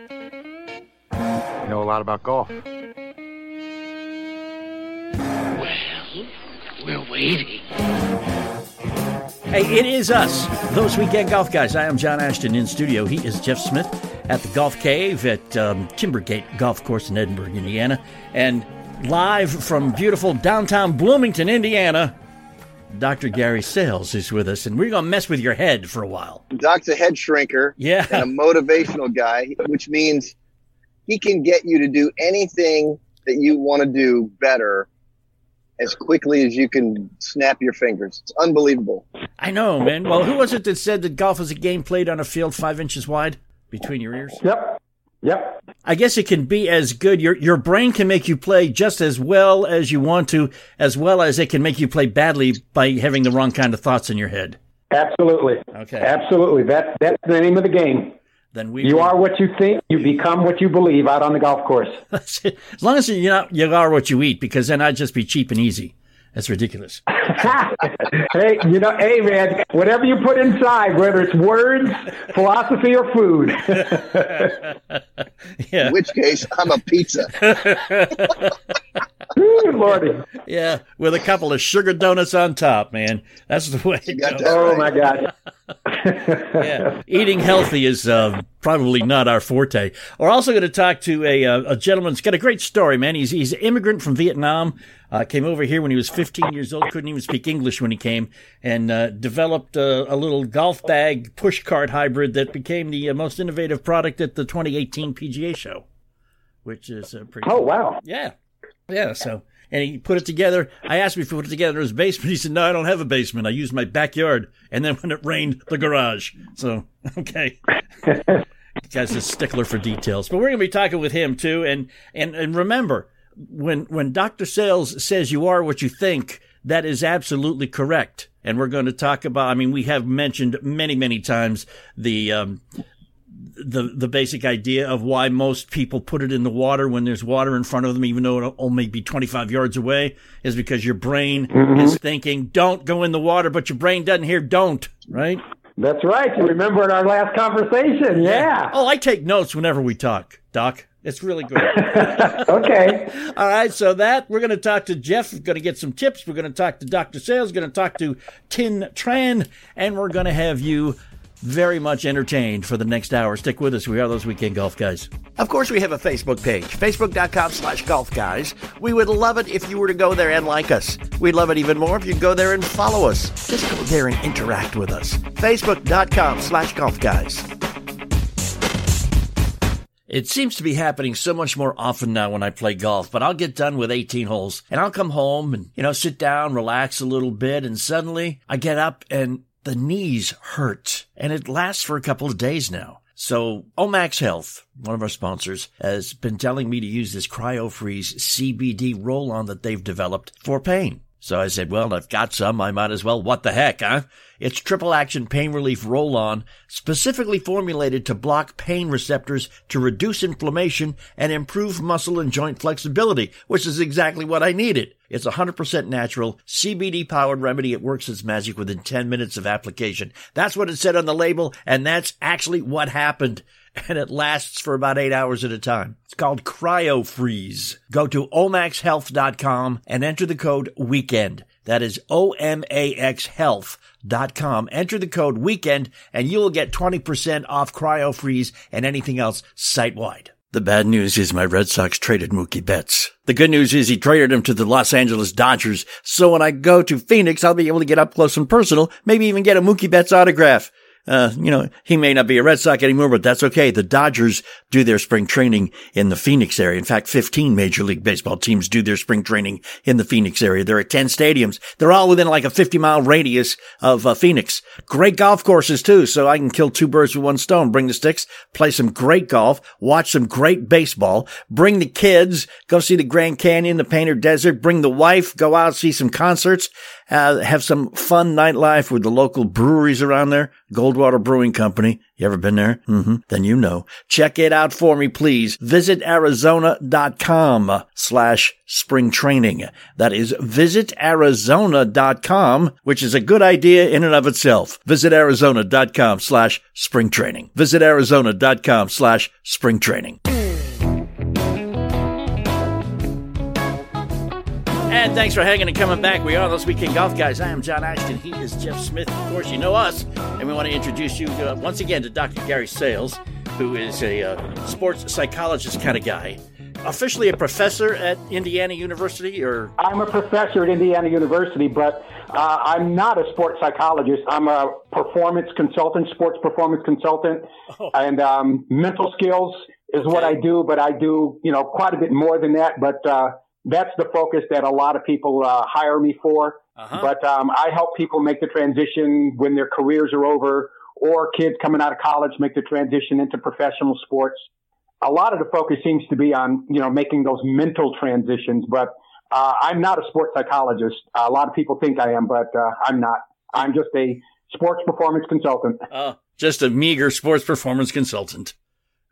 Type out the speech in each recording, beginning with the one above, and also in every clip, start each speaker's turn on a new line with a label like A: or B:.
A: You know a lot about golf.
B: Well, we're waiting.
C: Hey, it is us, those weekend golf guys. I am John Ashton in studio. He is Jeff Smith at the Golf Cave at um, Timbergate Golf Course in Edinburgh, Indiana. And live from beautiful downtown Bloomington, Indiana, Dr. Gary Sailles is with us, and we're going to mess with your head for a while.
D: Doc's a head shrinker
C: Yeah.
D: and a motivational guy, which means he can get you to do anything that you want to do better as quickly as you can snap your fingers. It's unbelievable.
C: I know, man. Well, who was it that said that golf is a game played on a field five inches wide between your ears?
E: Yep. Yep.
C: I guess it can be as good. Your your brain can make you play just as well as you want to, as well as it can make you play badly by having the wrong kind of thoughts in your head.
E: Absolutely.
C: Okay.
E: Absolutely. That that's the name of the game.
C: Then we
E: You are what you think. You become what you believe out on the golf course.
C: As long as you're not, you are what you eat, because then I'd just be cheap and easy. That's ridiculous.
E: hey, you know, hey man, whatever you put inside, whether it's words, philosophy, or food.
C: Yeah.
D: In which case, I'm a pizza.
E: Ooh, Lordy.
C: Yeah, with a couple of sugar donuts on top, man. That's the way it
D: got
C: goes.
D: that.
E: Oh my God.
C: Yeah. Eating healthy is uh, probably not our forte. We're also going to talk to a, uh, a gentleman who's got a great story, man. He's, he's an immigrant from Vietnam. Uh, came over here when he was 15 years old, couldn't even speak English when he came, and uh, developed uh, a little golf bag push cart hybrid that became the uh, most innovative product at the 2018 PGA show, which is uh, pretty.
E: Oh wow.
C: Yeah. Yeah. So, and he put it together. I asked him if he put it together in his basement. He said, no, I don't have a basement. I use my backyard. And then when it rained, the garage. So, okay. Guy's a stickler for details, but we're going to be talking with him too. And, and, and remember, when, when Dr. Sailles says you are what you think, that is absolutely correct. And we're going to talk about, I mean, we have mentioned many, many times the, um, the the basic idea of why most people put it in the water when there's water in front of them, even though it'll only be 25 yards away, is because your brain is thinking, "Don't go in the water," but your brain doesn't hear "don't." Right?
E: That's right. You remember in our last conversation. Yeah.
C: Oh, I take notes whenever we talk, Doc. It's really good.
E: Okay.
C: All right, so that we're going to talk to Jeff. We're going to get some tips. We're going to talk to Dr. Sailles. Going to talk to Tin Tran, and we're going to have you very much entertained for the next hour. Stick with us. We are those weekend golf guys. Of course, we have a Facebook page, facebook.com slash golf guys. We would love it if you were to go there and like us. We'd love it even more if you'd go there and follow us. Just go there and interact with us. Facebook.com slash golf guys. It seems to be happening so much more often now when I play golf, but I'll get done with 18 holes and I'll come home and, you know, sit down, relax a little bit, and suddenly I get up and the knees hurt. And it lasts for a couple of days now. So Omax Health, one of our sponsors, has been telling me to use this CryoFreeze CBD roll-on that they've developed for pain. So I said, well, I've got some. I might as well. What the heck, huh? It's triple action pain relief roll on, specifically formulated to block pain receptors to reduce inflammation and improve muscle and joint flexibility, which is exactly what I needed. It's 100% natural, CBD powered remedy. It works its magic within 10 minutes of application. That's what it said on the label, and that's actually what happened. And it lasts for about eight hours at a time. It's called Cryo Freeze. Go to omaxhealth.com and enter the code WEEKEND. That is O-M-A-X health.com. Enter the code WEEKEND and you will get 20% off Cryo Freeze and anything else site-wide. The bad news is my Red Sox traded Mookie Betts. The good news is he traded him to the Los Angeles Dodgers. So when I go to Phoenix, I'll be able to get up close and personal, maybe even get a Mookie Betts autograph. Uh, you know, he may not be a Red Sox anymore, but that's okay. The Dodgers do their spring training in the Phoenix area. In fact, 15 Major League Baseball teams do their spring training in the Phoenix area. There are 10 stadiums. They're all within like a 50 mile radius of uh, Phoenix. Great golf courses too. So I can kill two birds with one stone. Bring the sticks, play some great golf, watch some great baseball, bring the kids, go see the Grand Canyon, the Painted Desert, bring the wife, go out, see some concerts. Uh, have some fun nightlife with the local breweries around there. Goldwater Brewing Company. You ever been there? Mm-hmm. Then you know. Check it out for me, please. Visit Arizona.com slash spring training. That is visit Arizona.com, which is a good idea in and of itself. Visit Arizona.com slash spring training. Visit Arizona.com slash spring training. And thanks for hanging and coming back. We are those weekend golf guys. I am John Ashton. He is Jeff Smith. Of course, you know us. And we want to introduce you uh, once again to Dr. Gary Sailles, who is a uh, sports psychologist kind of guy. Officially a professor at Indiana University, or
E: I'm a professor at Indiana University, but uh, I'm not a sports psychologist. I'm a performance consultant, sports performance consultant,
C: Oh.
E: and um, mental skills is what I do. But I do, you know, quite a bit more than that. But uh, that's the focus that a lot of people uh, hire me for.
C: Uh-huh.
E: But um, I help people make the transition when their careers are over, or kids coming out of college make the transition into professional sports. A lot of the focus seems to be on you know making those mental transitions, but uh, I'm not a sports psychologist. a lot of people think I am, but uh, I'm not. I'm just a sports performance consultant.
C: uh, just a meager sports performance consultant.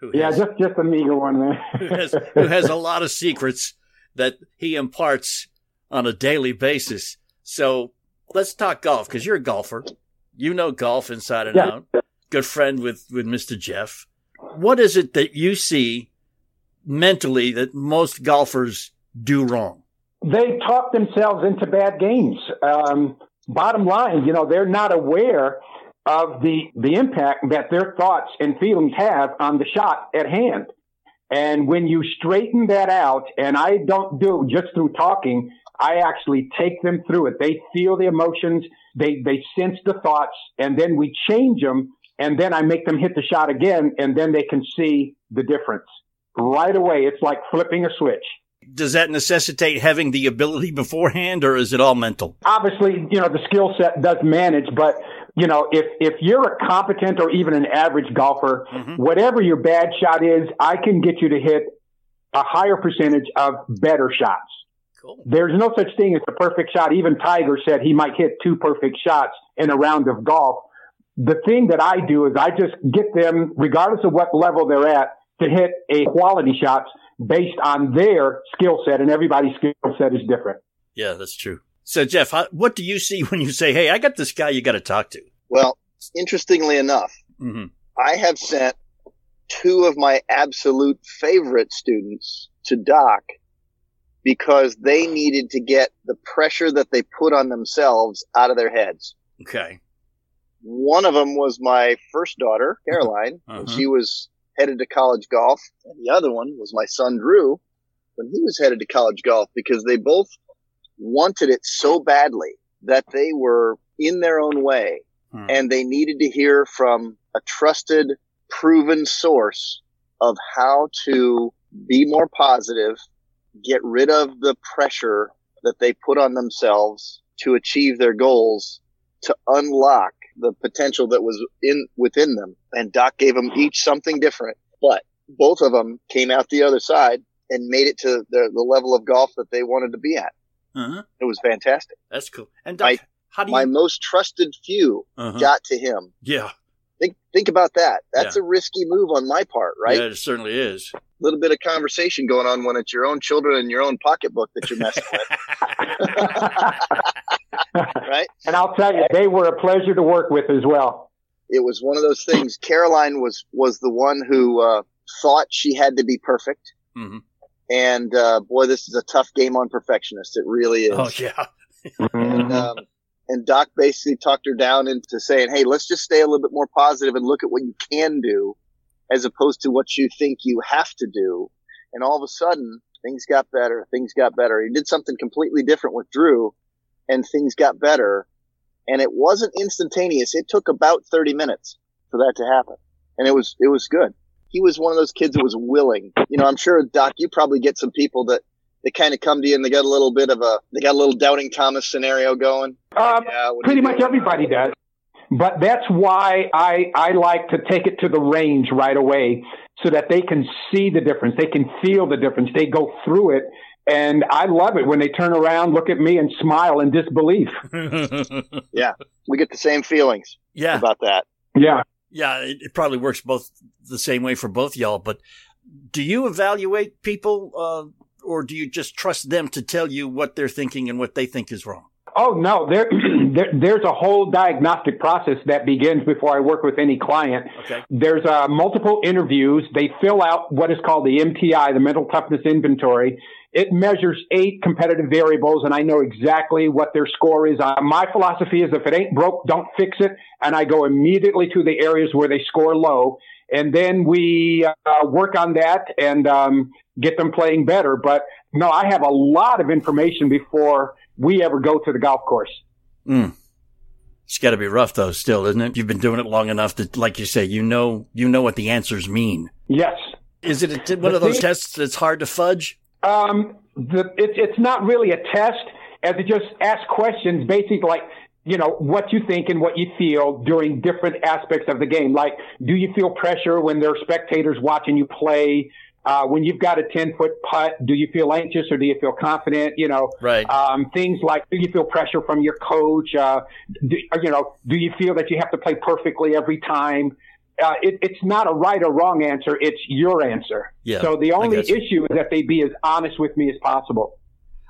C: Who
E: Yeah, just just a meager one
C: who has,
E: there.
C: who has a lot of secrets that he imparts on a daily basis. So let's talk golf because you're a golfer. You know golf inside and
E: Yeah.
C: out. Good friend with, with Mr. Jeff. What is it that you see mentally that most golfers do wrong?
E: they talk themselves into bad games. Um, bottom line, you know, they're not aware of the the impact that their thoughts and feelings have on the shot at hand. And when you straighten that out, and I don't do just through talking, I actually take them through it. They feel the emotions, they they sense the thoughts, and then we change them, and then I make them hit the shot again, and then they can see the difference right away. It's like flipping a switch.
C: Does that necessitate having the ability beforehand or is it all mental?
E: obviously, you know, the skill set does manage, but you know, if if you're a competent or even an average golfer,
C: Mhm.
E: whatever your bad shot is, I can get you to hit a higher percentage of better shots.
C: Cool.
E: There's no such thing as a perfect shot. Even Tiger said he might hit two perfect shots in a round of golf. The thing that I do is I just get them, regardless of what level they're at, to hit a quality shots based on their skill set, and everybody's skill set is different.
C: Yeah, that's true. So, Jeff, how, what do you see when you say, "Hey, I got this guy you got to talk to"?
D: Well, interestingly enough,
C: hmm
D: I have sent two of my absolute favorite students to Doc because they needed to get the pressure that they put on themselves out of their heads.
C: Okay.
D: One of them was my first daughter, Caroline,
C: Uh-huh.
D: she was headed to college golf. And the other one was my son, Drew, when he was headed to college golf because they both wanted it so badly that they were in their own way
C: Hmm.
D: and they needed to hear from a trusted, proven source of how to be more positive, get rid of the pressure that they put on themselves to achieve their goals, to unlock the potential that was in within them. And Doc gave them each something different, but both of them came out the other side and made it to the, the level of golf that they wanted to be at.
C: Uh-huh.
D: It was fantastic.
C: That's cool. And Doc,
D: My-
C: how do you?
D: My most trusted few
C: uh-huh.
D: got to him.
C: yeah,
D: Think think about that. That's a risky move on my part, right?
C: Yeah, it certainly is.
D: A little bit of conversation going on when it's your own children and your own pocketbook that you're messing with, right?
E: and I'll tell you, they were a pleasure to work with as well.
D: It was one of those things. Caroline was was the one who uh, thought she had to be perfect,
C: Mhm.
D: And uh, boy, this is a tough game on perfectionists. It really is.
C: Oh yeah.
D: And, um, and Doc basically talked her down into saying, "Hey, let's just stay a little bit more positive and look at what you can do, as opposed to what you think you have to do." And all of a sudden, things got better. Things got better. He did something completely different with Drew, and things got better. And it wasn't instantaneous. It took about 30 minutes for that to happen, and it was it was good. He was one of those kids that was willing. You know, I'm sure Doc, you probably get some people that they kind of come to you and they got a little bit of a they got a little doubting Thomas scenario going.
E: Um,
D: Yeah,
E: pretty much everybody does. But that's why I, I like to take it to the range right away so that they can see the difference. They can feel the difference. They go through it And I love it when they turn around, look at me, and smile in disbelief.
D: yeah, we get the same feelings.
C: Yeah,
D: about that.
E: Yeah,
C: yeah. It, it, probably works both the same way for both y'all. But do you evaluate people, uh, or do you just trust them to tell you what they're thinking and what they think is wrong?
E: Oh no, there, there, there's a whole diagnostic process that begins before I work with any client.
C: Okay.
E: There's uh, multiple interviews. They fill out what is called the MTI, the Mental Toughness Inventory. It measures eight competitive variables, and I know exactly what their score is. Uh, my philosophy is if it ain't broke, don't fix it, and I go immediately to the areas where they score low, and then we uh, work on that and um, get them playing better. But no, I have a lot of information before we ever go to the golf course.
C: Mm. It's got to be rough though, still, isn't it? You've been doing it long enough that, like you say, you know, you know what the answers mean.
E: Yes.
C: Is it a, one of those tests that's hard to fudge?
E: Um, the, it, it's not really a test, as it just asks questions, basically like, you know, what you think and what you feel during different aspects of the game. Like, do you feel pressure when there are spectators watching you play? Uh, when you've got a 10 foot putt, do you feel anxious or do you feel confident? You know,
C: right.
E: Um, things like, do you feel pressure from your coach? Uh, do, you know, do you feel that you have to play perfectly every time? Uh, it, it's not a right or wrong answer. It's your answer.
C: Yeah,
E: so the only issue is that they be as honest with me as possible.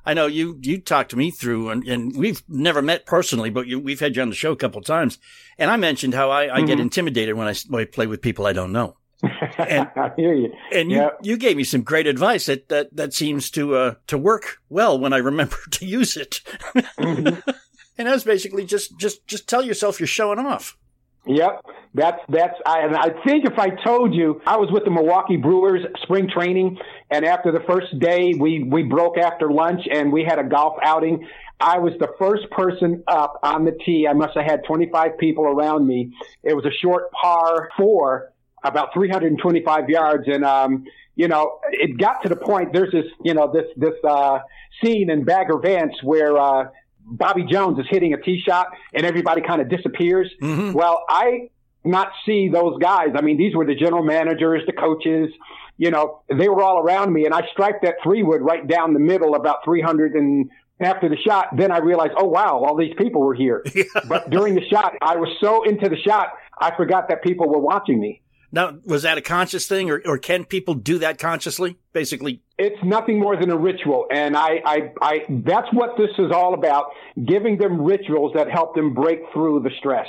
C: I know you, you talked to me through and, and we've never met personally, but you, we've had you on the show a couple of times. And I mentioned how I, I mm-hmm. get intimidated when I, when I play with people I don't know
E: and, I hear you.
C: And you, you gave me some great advice that, that, that seems to, uh, to work well when I remember to use it. Mm-hmm. and that's basically just, just, just tell yourself you're showing off.
E: Yep. That's, that's, I, and I think if I told you I was with the Milwaukee Brewers spring training and after the first day we, we broke after lunch and we had a golf outing. I was the first person up on the tee. I must have had 25 people around me. It was a short par four about 325 yards. And, um, you know, it got to the point, there's this, you know, this, this, uh, scene in Bagger Vance where, uh, Bobby Jones is hitting a tee shot and everybody kind of disappears. Mm-hmm. Well, I not see those guys. I mean, these were the general managers, the coaches, you know, they were all around me and I striped that three wood right down the middle about 300 and after the shot, then I realized, oh wow, all these people were here. Yeah. But during the shot, I was so into the shot, I forgot that people were watching me.
C: Now, was that a conscious thing, or, or can people do that consciously? Basically,
E: it's nothing more than a ritual, and I, I, I, that's what this is all about: giving them rituals that help them break through the stress.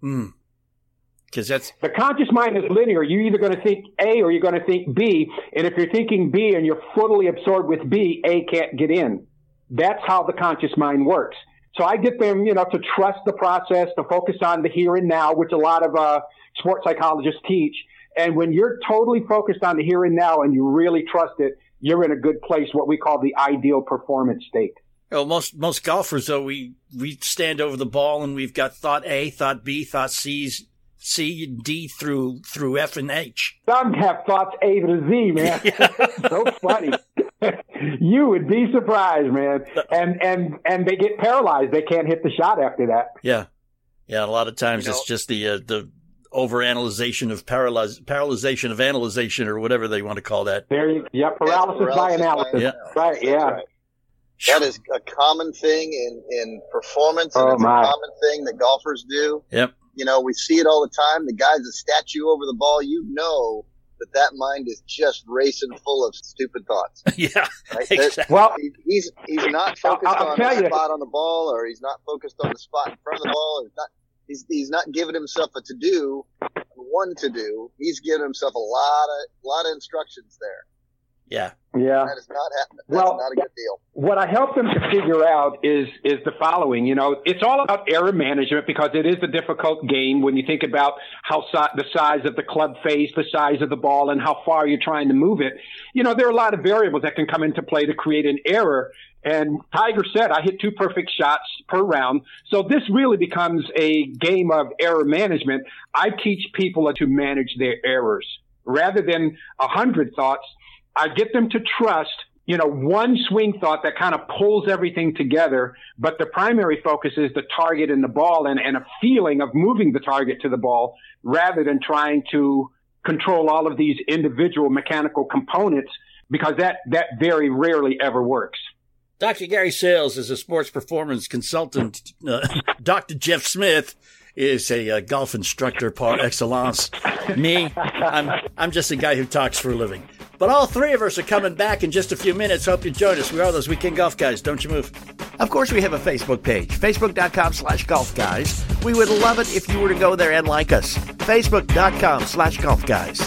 C: Hmm. Because that's
E: the conscious mind is linear. You're either going to think A or you're going to think B, and if you're thinking B and you're fully absorbed with B, A can't get in. That's how the conscious mind works. So I get them, you know, to trust the process, to focus on the here and now, which a lot of uh, sports psychologists teach. And when you're totally focused on the here and now and you really trust it, you're in a good place, what we call the ideal performance state.
C: Well, most most golfers though, we we stand over the ball and we've got thought A, thought B, thought C's, C, D through through F and H.
E: Some have thoughts A to Z, man. so funny. you would be surprised, man. And and and they get paralyzed. They can't hit the shot after that.
C: Yeah, yeah. A lot of times you know, it's just the uh, the overanalyzation of paralyz- paralyzation of analyzation or whatever they want to call that.
E: There you, yeah, paralysis, paralysis by analysis. By
C: yeah.
E: Right, yeah. Right.
D: That is a common thing in, in performance, oh, and oh, it's my. a common thing that golfers do.
C: Yep.
D: You know, we see it all the time. The guy's a statue over the ball. You know that that mind is just racing full of stupid thoughts.
C: yeah.
D: Right? Exactly. Well, he's he's not focused I'll, I'll on the you. spot on the ball, or he's not focused on the spot in front of the ball, or he's not he's he's not giving himself a to do, one to do. He's giving himself a lot of lot of instructions there.
C: Yeah.
E: Yeah.
D: That is not happening. That's well, not a good deal.
E: What I help them to figure out is is the following. You know, it's all about error management because it is a difficult game when you think about how si- the size of the club face, the size of the ball, and how far you're trying to move it. You know, there are a lot of variables that can come into play to create an error. And Tiger said, I hit two perfect shots per round. So this really becomes a game of error management. I teach people to manage their errors rather than a hundred thoughts. I get them to trust, you know, one swing thought that kind of pulls everything together. But the primary focus is the target and the ball and, and a feeling of moving the target to the ball rather than trying to control all of these individual mechanical components because that, that very rarely ever works.
C: Dr. Gary Sailles is a sports performance consultant. Uh, Dr. Jeff Smith is a uh, golf instructor par excellence. Me, I'm I'm just a guy who talks for a living. But all three of us are coming back in just a few minutes. Hope you join us. We are those weekend golf guys. Don't you move. Of course, we have a Facebook page, facebook.com slash golf guys. We would love it if you were to go there and like us. Facebook.com slash golf guys.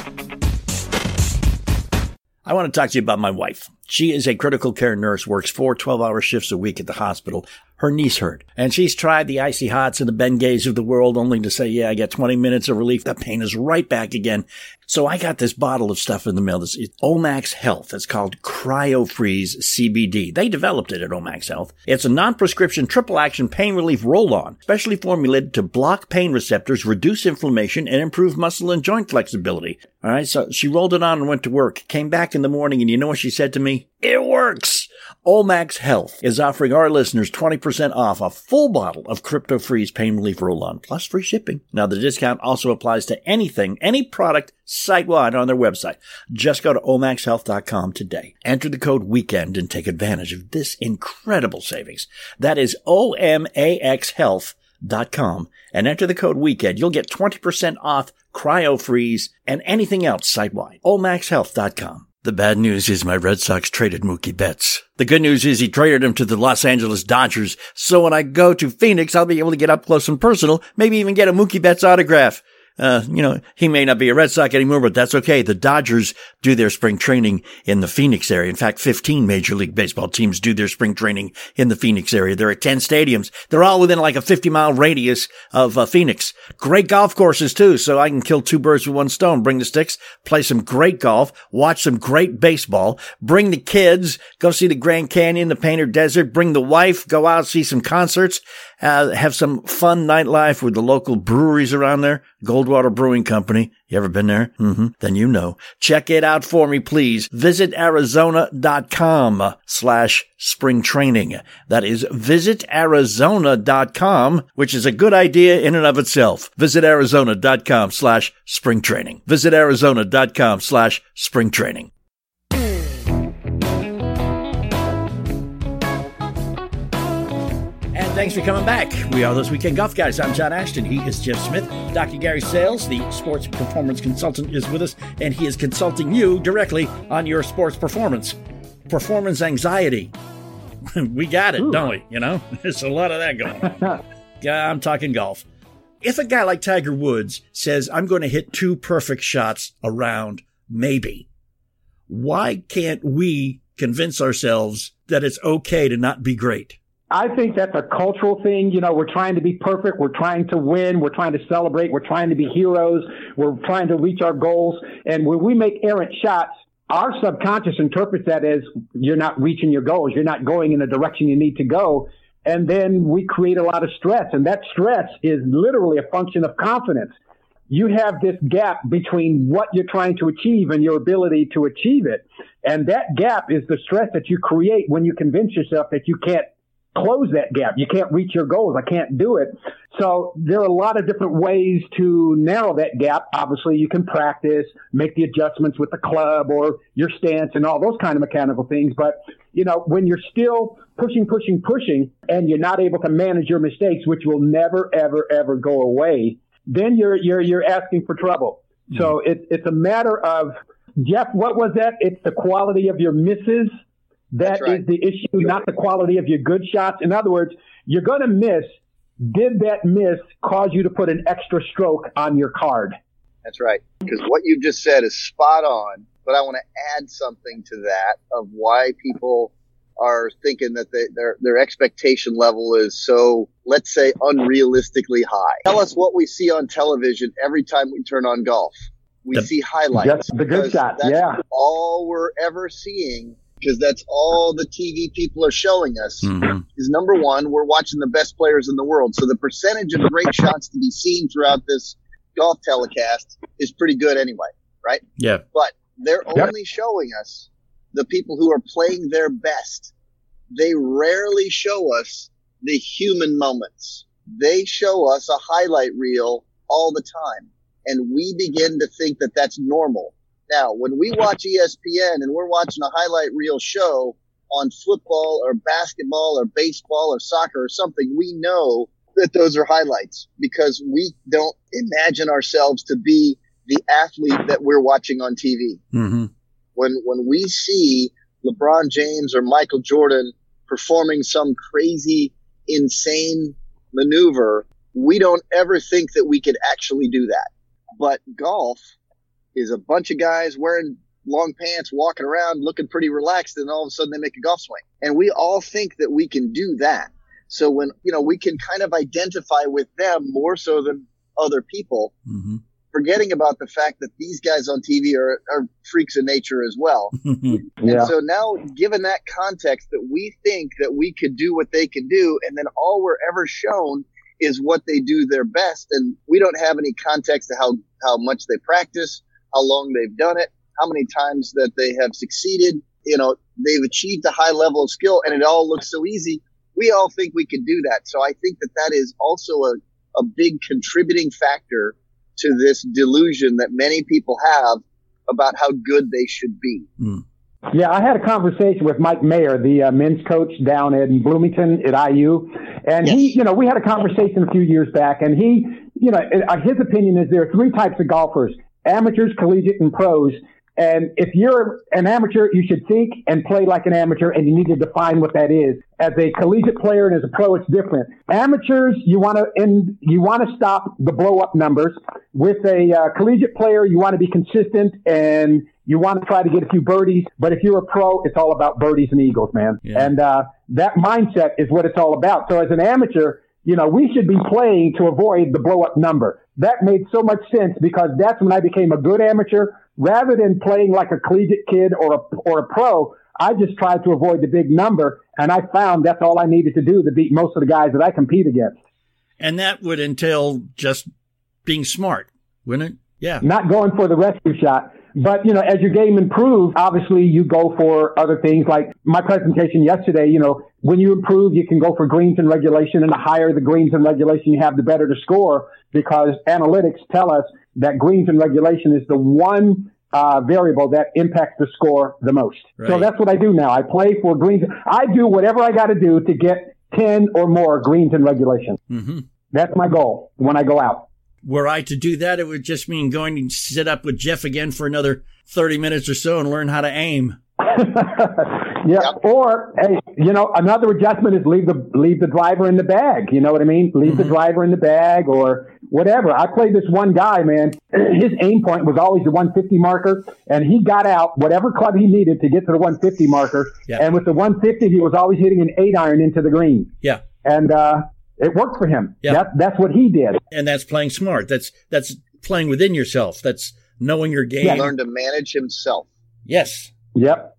C: I want to talk to you about my wife. She is a critical care nurse, works four 12 hour shifts a week at the hospital. Her knees hurt, and she's tried the icy hots and the Bengays of the world only to say, yeah, I get 20 minutes of relief. The pain is right back again. So I got this bottle of stuff in the mail. This is Omax Health. It's called CryoFreeze CBD. They developed it at Omax Health. It's a non-prescription triple action pain relief roll-on, specially formulated to block pain receptors, reduce inflammation, and improve muscle and joint flexibility. All right. So she rolled it on and went to work, came back in the morning, and you know what she said to me? It works. Omax Health is offering our listeners 20% off a full bottle of Cryo Freeze Pain Relief Roll-On plus free shipping. Now the discount also applies to anything, any product site-wide on their website. Just go to omaxhealth.com today. Enter the code WEEKEND and take advantage of this incredible savings. That is O-M-A-X Health.com and enter the code WEEKEND. You'll get 20% off Cryo Freeze and anything else site-wide. omaxhealth.com. The bad news is my Red Sox traded Mookie Betts. The good news is he traded him to the Los Angeles Dodgers. So when I go to Phoenix, I'll be able to get up close and personal, maybe even get a Mookie Betts autograph. Uh, you know, he may not be a Red Sox anymore, but that's okay. The Dodgers do their spring training in the Phoenix area. In fact, 15 Major League Baseball teams do their spring training in the Phoenix area. There are 10 stadiums. They're all within like a 50 mile radius of uh, Phoenix. Great golf courses too. So I can kill two birds with one stone. Bring the sticks, play some great golf, watch some great baseball, bring the kids, go see the Grand Canyon, the Painted Desert, bring the wife, go out, see some concerts, uh, have some fun nightlife with the local breweries around there. Goldwater Brewing Company. You ever been there? Mm-hmm. Then you know. Check it out for me, please. Visit Arizona.com slash spring training. That is visit Arizona.com, which is a good idea in and of itself. Visit Arizona.com slash spring training. Visit Arizona.com slash spring training. And thanks for coming back. We are those weekend golf guys. I'm John Ashton. He is Jeff Smith. Dr. Gary Sailles, the sports performance consultant, is with us, and he is consulting you directly on your sports performance. Performance anxiety. we got it, Ooh. don't we? You know, there's a lot of that going on. yeah, I'm talking golf. If a guy like Tiger Woods says, I'm going to hit two perfect shots around, maybe, why can't we convince ourselves that it's okay to not be great?
E: I think that's a cultural thing. You know, we're trying to be perfect. We're trying to win. We're trying to celebrate. We're trying to be heroes. We're trying to reach our goals. And when we make errant shots, our subconscious interprets that as you're not reaching your goals. You're not going in the direction you need to go. And then we create a lot of stress. And that stress is literally a function of confidence. You have this gap between what you're trying to achieve and your ability to achieve it. And that gap is the stress that you create when you convince yourself that you can't close that gap. You can't reach your goals. I can't do it. So there are a lot of different ways to narrow that gap. Obviously, you can practice, make the adjustments with the club or your stance and all those kind of mechanical things. But, you know, when you're still pushing, pushing, pushing and you're not able to manage your mistakes, which will never, ever, ever go away, then you're, you're, you're asking for trouble. So mm-hmm. it, it's a matter of, Jeff, what was that? It's the quality of your misses that right. is the issue, not the quality of your good shots. In other words, you're going to miss. Did that miss cause you to put an extra stroke on your card?
D: That's right. Because what you've just said is spot on. But I want to add something to that of why people are thinking that they, their their expectation level is so, let's say, unrealistically high. Tell us what we see on television every time we turn on golf. We the, see highlights.
E: That's the good shots. Yeah.
D: All we're ever seeing because that's all the TV people are showing us. Mm-hmm. Is number one, we're watching the best players in the world. So the percentage of great shots to be seen throughout this golf telecast is pretty good anyway, right?
C: Yeah.
D: But they're yep. only showing us the people who are playing their best. They rarely show us the human moments. They show us a highlight reel all the time. And we begin to think that that's normal Now, when we watch ESPN and we're watching a highlight reel show on football or basketball or baseball or soccer or something, we know that those are highlights because we don't imagine ourselves to be the athlete that we're watching on TV.
C: Mm-hmm.
D: When when we see LeBron James or Michael Jordan performing some crazy, insane maneuver, we don't ever think that we could actually do that. But golf is a bunch of guys wearing long pants, walking around, looking pretty relaxed, and all of a sudden they make a golf swing. And we all think that we can do that. So when, you know, we can kind of identify with them more so than other people,
C: Mm-hmm.
D: forgetting about the fact that these guys on TV are, are freaks of nature as well.
E: Yeah.
D: And so now, given that context, that we think that we could do what they can do, and then all we're ever shown is what they do their best, and we don't have any context to how how much they practice, how long they've done it, how many times that they have succeeded. You know, they've achieved a high level of skill, and it all looks so easy. We all think we can do that. So I think that that is also a, a big contributing factor to this delusion that many people have about how good they should be.
E: Yeah, I had a conversation with Mike Mayer, the uh, men's coach down in Bloomington at IU, and he, you know, we had a conversation a few years back, and he, you know, uh, his opinion is there are three types of golfers: amateurs, collegiate, and pros. And if you're an amateur, you should think and play like an amateur, and you need to define what that is. As a collegiate player and as a pro, it's different. Amateurs, you want to end, you want to stop the blow up numbers. With a uh, collegiate player, you want to be consistent and you want to try to get a few birdies. But if you're a pro, it's all about birdies and eagles, man.
C: Yeah.
E: And uh, that mindset is what it's all about. So as an amateur, you know, we should be oh. playing to avoid the blow up number. That made so much sense because that's when I became a good amateur. Rather than playing like a collegiate kid or a, or a pro, I just tried to avoid the big number. And I found that's all I needed to do to beat most of the guys that I compete against.
C: And that would entail just being smart, wouldn't it? Yeah.
E: not going for the rescue shot. But, you know, as your game improves, obviously you go for other things like my presentation yesterday, you know, when you improve, you can go for greens in regulation and the higher the greens in regulation you have, the better the score because analytics tell us that greens in regulation is the one uh, variable that impacts the score the most. So that's what I do now. I play for greens. I do whatever I got to do to get 10 or more greens in regulation.
C: hmm
E: That's my goal when I go out.
C: Were I to do that, it would just mean going to sit up with Jeff again for another 30 minutes or so and learn how to aim.
E: yeah. Or hey, you know, another adjustment is leave the leave the driver in the bag. You know what I mean? Leave the driver in the bag or whatever. I played this one guy, man. His aim point was always the 150 marker, and he got out whatever club he needed to get to the 150 marker.
C: Yeah.
E: And with the 150, he was always hitting an eight iron into the green,
C: Yeah.
E: and uh, it worked for him.
C: Yeah.
E: That's that's what he did.
C: And that's playing smart. That's, that's playing within yourself. That's knowing your game.
D: He learned to manage himself.
C: Yes.
E: Yep. Yep.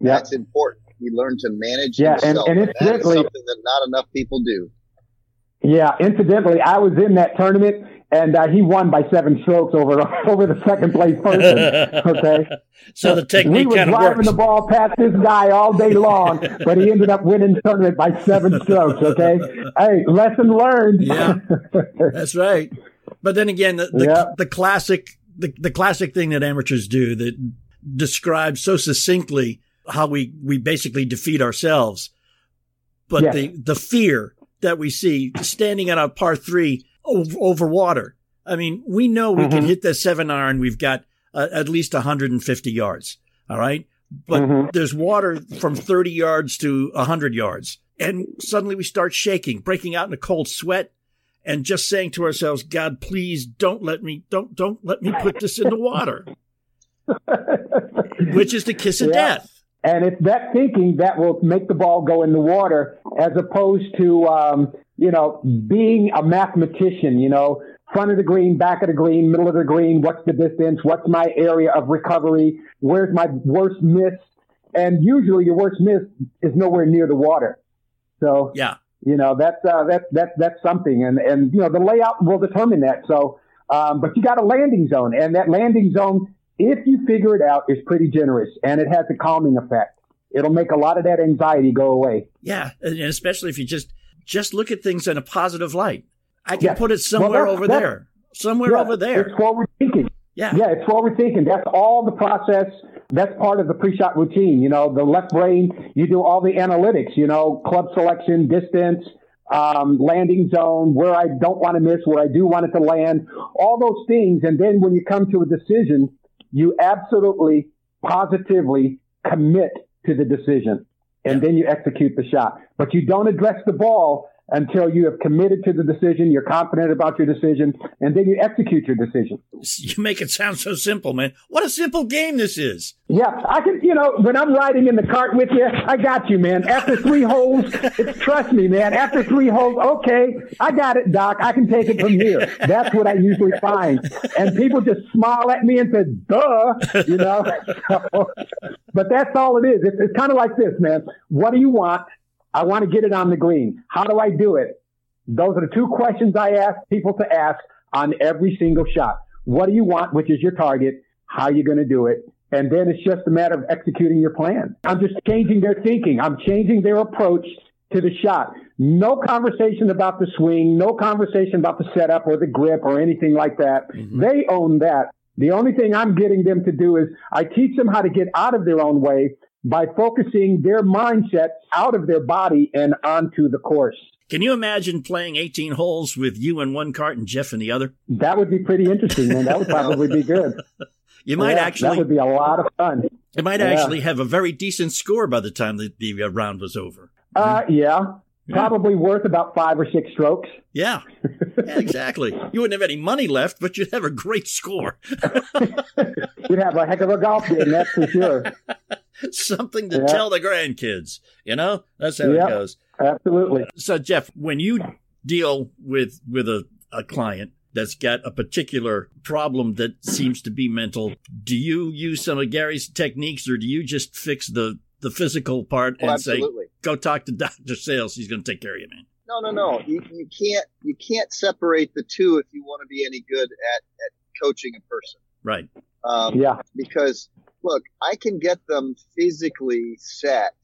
D: That's important. He learned to manage
E: Yeah, and-
D: himself.
E: and
D: that is
E: incidentally-
D: something that not enough people do.
E: Yeah, incidentally, I was in that tournament, and uh, he won by seven strokes over over the second place person. Okay,
C: So the
E: we
C: technique
E: were
C: kind of
E: driving
C: works.
E: the ball past this guy all day long, but he ended up winning the tournament by seven strokes. Okay, hey, lesson learned.
C: Yeah. That's right. But then again, the the, the classic the, the classic thing that amateurs do that describes so succinctly how we we basically defeat ourselves. But
E: Yes.
C: the the fear that we see standing on a par three over, over water. I mean, we know we can
E: Mhm.
C: hit the seven iron. We've got uh, at least 150 yards. All right. But
E: Mhm.
C: there's water from 30 yards to 100 yards. And suddenly we start shaking, breaking out in a cold sweat and just saying to ourselves, God, please don't let me, don't, don't let me put this in the water, which is the kiss of
E: Yeah.
C: death.
E: And it's that thinking that will make the ball go in the water as opposed to, um, you know, being a mathematician, you know, front of the green, back of the green, middle of the green, what's the distance, what's my area of recovery, where's my worst miss. And usually your worst miss is nowhere near the water. So,
C: Yeah.
E: you know, that's, uh, that's, that's, that's something. And, and, you know, the layout will determine that. So, um, but you got a landing zone and that landing zone, if you figure it out, is pretty generous and it has a calming effect. It'll make a lot of that anxiety go away.
C: Yeah. And especially if you just, just look at things in a positive light. I can
E: Yeah.
C: put it somewhere
E: Well,
C: over there, somewhere
E: Yeah,
C: over there.
E: It's forward thinking.
C: Yeah.
E: Yeah, it's forward thinking. That's all the process. That's part of the pre-shot routine. You know, the left brain, you do all the analytics, you know, club selection, distance, um, landing zone, where I don't want to miss, where I do want it to land, all those things. And then when you come to a decision, you absolutely, positively commit to the decision. And then you execute the shot. But you don't address the ball until you have committed to the decision, you're confident about your decision, and then you execute your decision.
C: You make it sound so simple, man. What a simple game this is.
E: Yeah, I can, you know, when I'm riding in the cart with you, I got you, man. After three holes, it's, trust me, man. After three holes, okay, I got it, Doc. I can take it from here. That's what I usually find. And people just smile at me and say, duh, you know. but that's all it is. It's, it's kind of like this, man. What do you want? I want to get it on the green. How do I do it? Those are the two questions I ask people to ask on every single shot. What do you want, which is your target? How are you going to do it? And then it's just a matter of executing your plan. I'm just changing their thinking. I'm changing their approach to the shot. No conversation about the swing, no conversation about the setup or the grip or anything like that. Mm-hmm. They own that. The only thing I'm getting them to do is I teach them how to get out of their own way by focusing their mindset out of their body and onto the course.
C: Can you imagine playing 18 holes with you in one cart and Jeff in the other?
E: That would be pretty interesting, man. That would probably be good.
C: You might
E: yeah,
C: actually.
E: That would be a lot of fun.
C: It might yeah. actually have a very decent score by the time the, the uh, round was over.
E: Uh, yeah. yeah. Probably worth about five or six strokes.
C: Yeah. yeah. exactly. You wouldn't have any money left, but you'd have a great score.
E: you'd have a heck of a golf game, that's for sure.
C: Something to tell the grandkids. You know, that's how
E: yep.
C: it goes.
E: Absolutely.
C: So, Jeff, when you deal with with a, a client that's got a particular problem that seems to be mental, do you use some of Gary's techniques, or do you just fix the the physical part
D: oh,
C: and say, "Go talk to Doctor Sailles; he's going to take care of you, man."
D: No, no, no. You, you can't you can't separate the two if you want to be any good at at coaching a person.
C: Right.
D: Um,
E: yeah.
D: Because look, I can get them physically set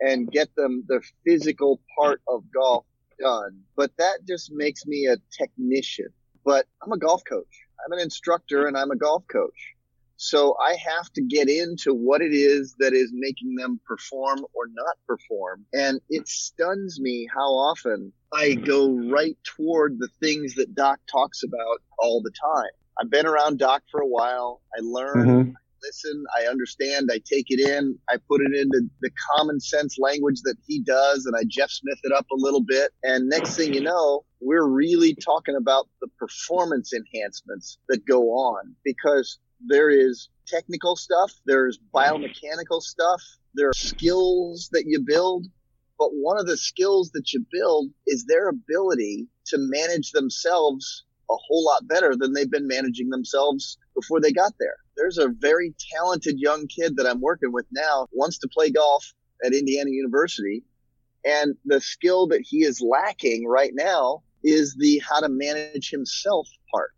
D: and get them the physical part of golf done, but that just makes me a technician. But I'm a golf coach. I'm an instructor and I'm a golf coach. So I have to get into what it is that is making them perform or not perform. And it stuns me how often I go right toward the things that Doc talks about all the time. I've been around Doc for a while. I learn, mm-hmm listen, I understand, I take it in, I put it into the common sense language that he does, and I Jeff Smith it up a little bit. And next thing you know, we're really talking about the performance enhancements that go on because there is technical stuff, there's biomechanical stuff, there are skills that you build. But one of the skills that you build is their ability to manage themselves a whole lot better than they've been managing themselves before they got there. There's a very talented young kid that I'm working with now, wants to play golf at Indiana University. And the skill that he is lacking right now is the how to manage himself part.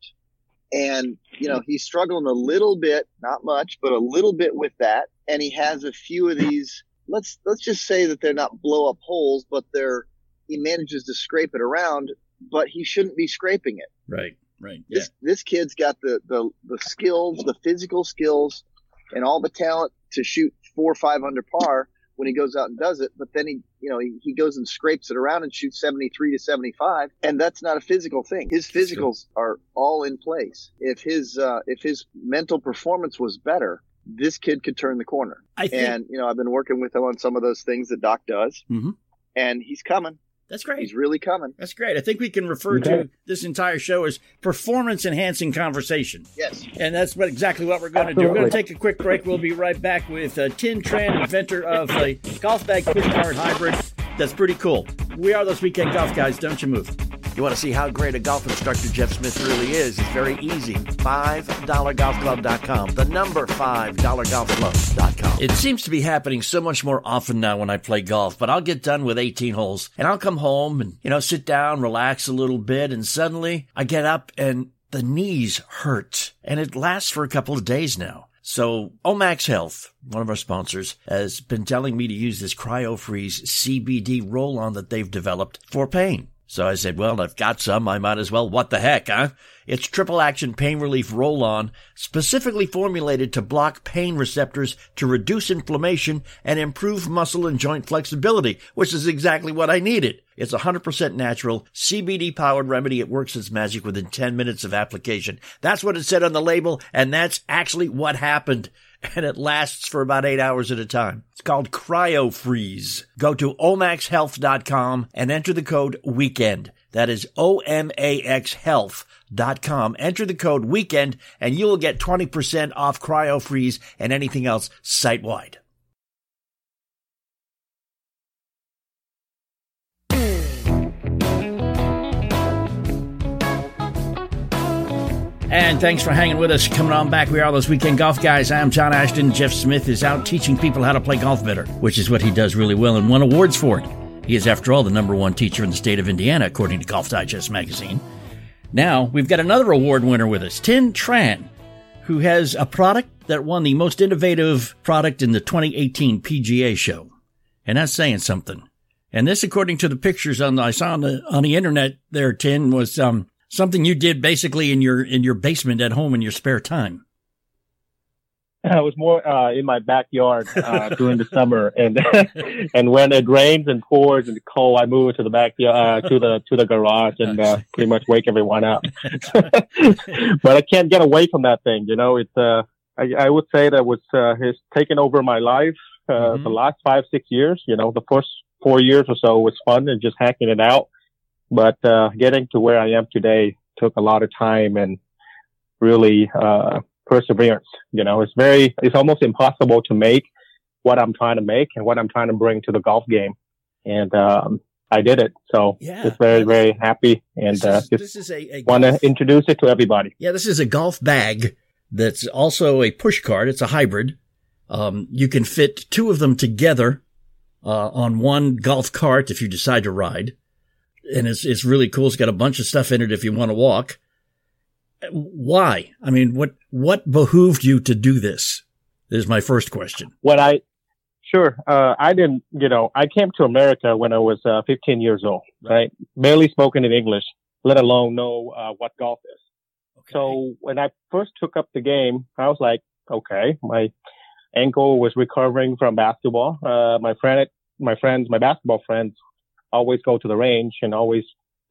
D: And, you know, he's struggling a little bit, not much, but a little bit with that. And he has a few of these, let's, let's just say that they're not blow up holes, but they're, he manages to scrape it around, but he shouldn't be scraping it.
C: Right. Right. Yeah.
D: This this kid's got the, the the skills, the physical skills, and all the talent to shoot four or five under par when he goes out and does it. But then he, you know, he, he goes and scrapes it around and shoots 73 to 75. And that's not a physical thing. His physicals are all in place. If his, uh, if his mental performance was better, this kid could turn the corner.
C: I think,
D: and, you know, I've been working with him on some of those things that Doc does.
C: Mm-hmm.
D: And he's coming.
C: That's great.
D: He's really coming.
C: That's great. I think we can refer okay. to this entire show as performance enhancing conversation.
D: Yes.
C: And that's what exactly what we're going to do. We're going to take a quick break. We'll be right back with uh, Tin Tran, inventor of a golf bag push cart hybrid. That's pretty cool. We are those weekend golf guys. Don't you move. You want to see how great a golf instructor Jeff Smith really is? It's very easy. $5golfclub.com. The number $5golfclub.com. It seems to be happening so much more often now when I play golf, but I'll get done with 18 holes and I'll come home and, you know, sit down, relax a little bit, and suddenly I get up and the knees hurt. And it lasts for a couple of days now. So Omax Health, one of our sponsors, has been telling me to use this CryoFreeze CBD roll-on that they've developed for pain. So I said, well, I've got some. I might as well. What the heck, huh? It's triple action pain relief roll on, specifically formulated to block pain receptors to reduce inflammation and improve muscle and joint flexibility, which is exactly what I needed. It's 100% natural, CBD powered remedy. It works its magic within 10 minutes of application. That's what it said on the label, and that's actually what happened and it lasts for about eight hours at a time. It's called Cryo Freeze. Go to omaxhealth.com and enter the code WEEKEND. That is O-M-A-X health.com. Enter the code WEEKEND and you will get 20% off Cryo Freeze and anything else site wide. And thanks for hanging with us. Coming on back, we are those weekend golf guys. I'm John Ashton. Jeff Smith is out teaching people how to play golf better, which is what he does really well and won awards for it. He is, after all, the number one teacher in the state of Indiana, according to Golf Digest magazine. Now, we've got another award winner with us, Tin Tran, who has a product that won the most innovative product in the 2018 PGA show. And that's saying something. And this, according to the pictures on the, I saw on the, on the internet there, Tin, was, um, something you did basically in your in your basement at home in your spare time.
F: I was more uh, in my backyard uh, during the summer, and and when it rains and pours and cold, I move to the backyard uh, to the to the garage and uh, pretty much wake everyone up. but I can't get away from that thing. You know, it's uh, I, I would say that was uh, has taken over my life uh, mm-hmm. the last five six years. You know, the first four years or so was fun and just hacking it out. But uh, getting to where I am today took a lot of time and really uh, perseverance. You know, it's very, it's almost impossible to make what I'm trying to make and what I'm trying to bring to the golf game. And um, I did it. So yeah, just very, very happy and this uh, just want to introduce it to everybody.
C: Yeah, this is a golf bag that's also a push cart. It's a hybrid. Um, you can fit two of them together uh, on one golf cart if you decide to ride and it's it's really cool. It's got a bunch of stuff in it if you want to walk. Why? I mean, what what behooved you to do this? Is my first question.
F: What I sure uh, I didn't. You know, I came to America when I was uh, 15 years old. Right, barely spoken in English, let alone know uh, what golf is. Okay. So when I first took up the game, I was like, okay, my ankle was recovering from basketball. Uh, my friend, my friends, my basketball friends always go to the range and always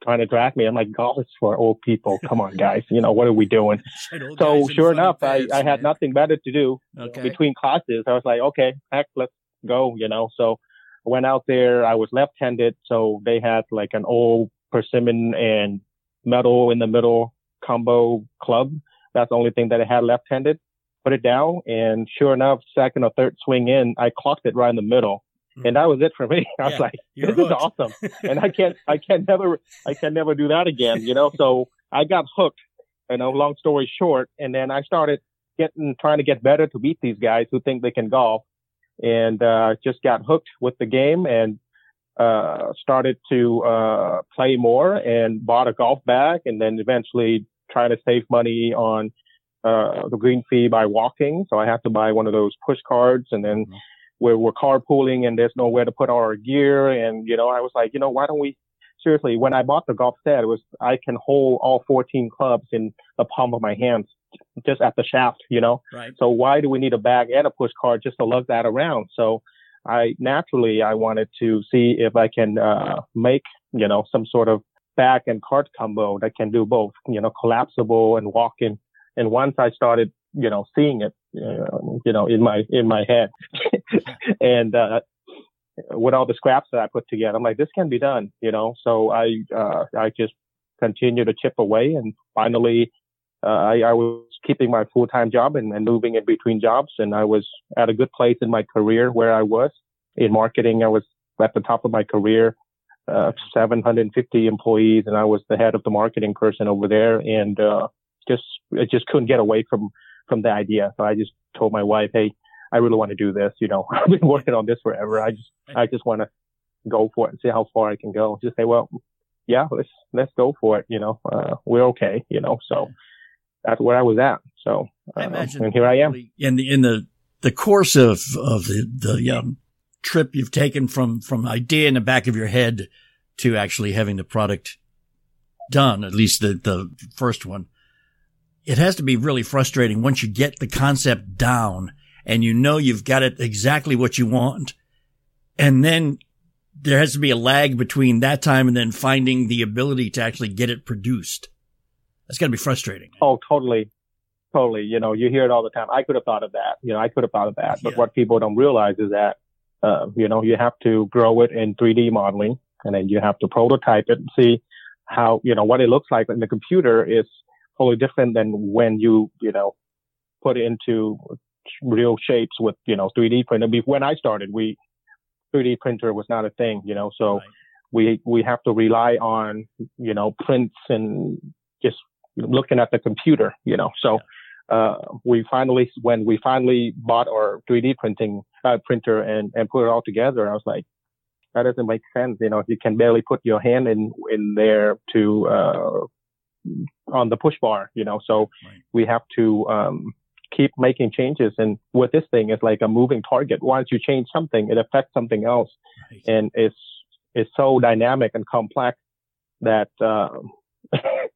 F: trying to drag me. I'm like, golf is for old people. Come on, guys. You know, what are we doing? so sure enough, I, I had nothing better to do okay. between classes. I was like, okay, heck, let's go, you know. So I went out there. I was left-handed. So they had like an old persimmon and metal in the middle combo club. That's the only thing that I had left-handed. Put it down. And sure enough, second or third swing in, I clocked it right in the middle and that was it for me. I was like, this hooked. is awesome. and I can't, I can never, I can never do that again, you know? So I got hooked, you know, long story short. And then I started getting, trying to get better to beat these guys who think they can golf and, uh, just got hooked with the game and, uh, started to, uh, play more and bought a golf bag and then eventually try to save money on, uh, the green fee by walking. So I had to buy one of those push cards and then, mm-hmm where we're carpooling and there's nowhere to put our gear. And, you know, I was like, you know, why don't we seriously, when I bought the golf set, it was, I can hold all 14 clubs in the palm of my hands just at the shaft, you know?
C: Right.
F: So why do we need a bag and a push cart just to lug that around? So I naturally, I wanted to see if I can, uh, make, you know, some sort of bag and cart combo that can do both, you know, collapsible and walk-in. And once I started, you know, seeing it, uh, you know, in my in my head, and uh, with all the scraps that I put together, I'm like, this can be done, you know. So I uh, I just continue to chip away, and finally, uh, I, I was keeping my full time job and, and moving in between jobs, and I was at a good place in my career where I was in marketing. I was at the top of my career. Uh, 750 employees, and I was the head of the marketing person over there, and uh, just I just couldn't get away from from the idea. So I just told my wife, Hey, I really want to do this. You know, I've been working on this forever. I just, I just want to go for it and see how far I can go. Just say, well, yeah, let's, let's go for it. You know, uh, we're okay, you know, so that's where I was at. So, uh, I imagine and here I am
C: in the, in the, the course of, of the, the, um, trip you've taken from, from idea in the back of your head to actually having the product done, at least the, the first one. It has to be really frustrating once you get the concept down and you know you've got it exactly what you want. And then there has to be a lag between that time and then finding the ability to actually get it produced. That's got to be frustrating.
F: Oh, totally. Totally. You know, you hear it all the time. I could have thought of that. You know, I could have thought of that. But
C: Yeah.
F: what people don't realize is that, uh, you know, you have to grow it in 3D modeling and then you have to prototype it and see how, you know, what it looks like in the computer is totally different than when you, you know, put it into real shapes with, you know, 3D printer. When I started, we, 3D printer was not a thing, you know, so
C: Right.
F: we, we have to rely on, you know, prints and just looking at the computer, you know, so, uh, we finally, when we finally bought our 3D printing uh, printer and, and put it all together, I was like, that doesn't make sense. You know, you can barely put your hand in, in there to, uh, on the push bar, you know, so
C: Right.
F: we have to, um, keep making changes. And with this thing, it's like a moving target. Once you change something, it affects something else
C: Right.
F: and it's, it's so dynamic and complex that, um,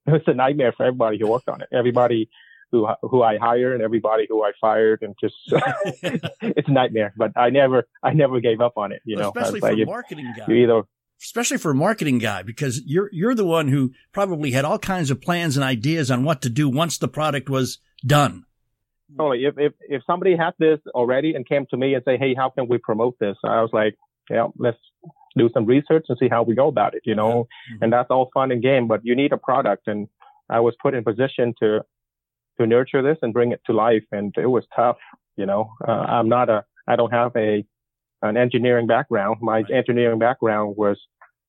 F: it's a nightmare for everybody who worked on it. Everybody who, who I hired and everybody who I fired and just, it's a nightmare, but I never, I never gave up on it. You know,
C: especially for
F: like,
C: marketing guys.
F: you either,
C: especially for a marketing guy, because you're you're the one who probably had all kinds of plans and ideas on what to do once the product was done.
F: totally, if, if, if somebody had this already and came to me and say, Hey, how can we promote this? I was like, yeah, let's do some research and see how we go about it, you know,
C: Mhm.
F: and that's all fun and game, but you need a product. And I was put in position to, to nurture this and bring it to life. And it was tough, you know, uh, I'm not a, I don't have a, an engineering background. My
C: Right.
F: engineering background was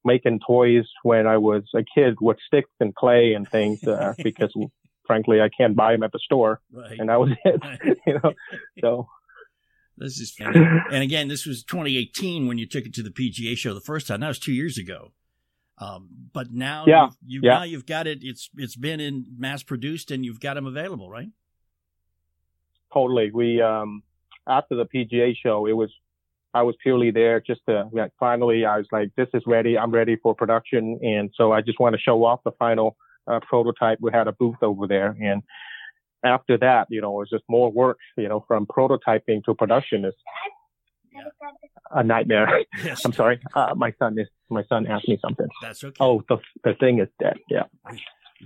F: making toys when I was a kid with sticks and clay and things, uh, because frankly, I can't buy them at the store
C: Right.
F: and that was it, you know, so.
C: This is funny. and again, this was 2018 when you took it to the PGA show the first time. That was two years ago. Um, but now,
F: Yeah,
C: you've, you've
F: yeah.
C: now you've got it. It's it's been in mass produced, and you've got them available, right?
F: Totally. We um after the PGA show, it was I was purely there just to like finally I was like, this is ready. I'm ready for production, and so I just want to show off the final uh, prototype. We had a booth over there, and after that, you know, it was just more work. You know, from prototyping to production is
C: Yeah.
F: a nightmare.
C: Yes.
F: I'm sorry. Uh, my son is my son asked me something.
C: That's okay.
F: Oh, the the thing is dead. Yeah.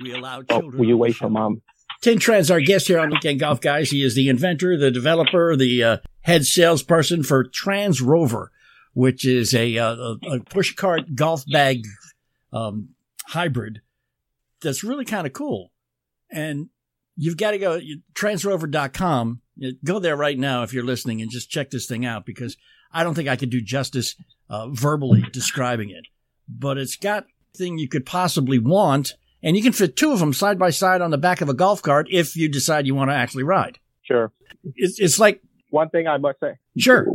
C: we allow
F: Oh, will you wait for mom?
C: Tin Trans, our guest here on Weekend Golf Guys. He is the inventor, the developer, the uh, head salesperson for Trans Rover, which is a, uh, a, a push cart golf bag um, hybrid that's really kind of cool. And you've got to go transrover.com. Go there right now if you're listening and just check this thing out because I don't think I could do justice uh, verbally describing it. But it's got thing you could possibly want and you can fit two of them side by side on the back of a golf cart if you decide you want to actually ride.
F: Sure.
C: It's, it's like,
F: One thing I must say.
C: sure.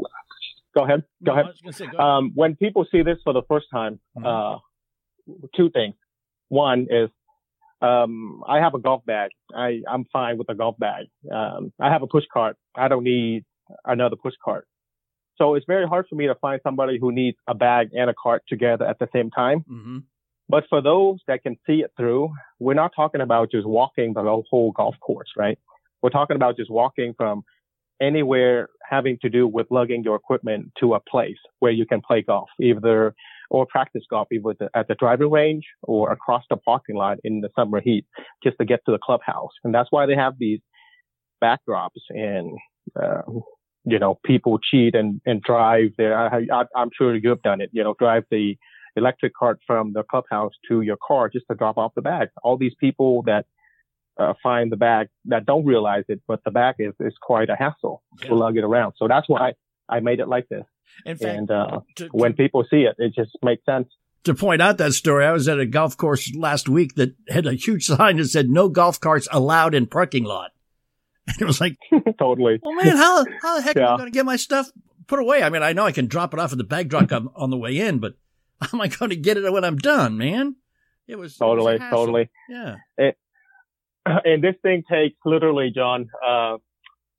F: Go ahead. Go
C: No,
F: ahead.
C: I say, go ahead.
F: Um, when people see this for the first time,
C: Mhm.
F: uh, two things. One is, um, I have a golf bag. I, I'm fine with a golf bag. Um, I have a push cart. I don't need another push cart. So it's very hard for me to find somebody who needs a bag and a cart together at the same time.
C: hmm
F: But for those that can see it through, we're not talking about just walking the whole golf course, right? We're talking about just walking from anywhere having to do with lugging your equipment to a place where you can play golf, either or practice golf, either at the, driving range or across the parking lot in the summer heat, just to get to the clubhouse. And that's why they have these backdrops and, uh, you know, people cheat and, and drive there. I, I'm sure you've done it, you know, drive the electric cart from the clubhouse to your car just to drop off the bag. All these people that uh, find the bag that don't realize it, but the bag is, is quite a hassle
C: Yeah.
F: to lug it around. So that's why I made it like this.
C: In fact,
F: And uh,
C: to,
F: when people see it, it just makes sense.
C: to point out that story, I was at a golf course last week that had a huge sign that said "No golf carts allowed in parking lot," and it was like,
F: totally.
C: "Well, man, how how the heck am I going to get my stuff put away?" I mean, I know I can drop it off at the bag drop on, on the way in, but how am I going to get it when I'm done, man? It was it was
F: Totally, totally.
C: yeah.
F: and this thing takes literally, John. Uh,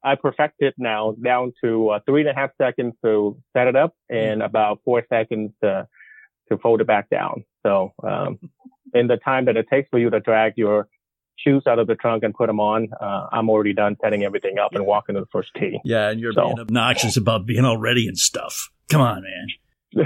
F: I perfect it now down to uh, three and a half seconds to set it up and about four seconds to to fold it back down. So, um, in the time that it takes for you to drag your shoes out of the trunk and put them on, uh, I'm already done setting everything up and walking to the first tee.
C: Yeah, and you're
F: So-
C: being obnoxious about being all ready and stuff. Come on, man.
F: So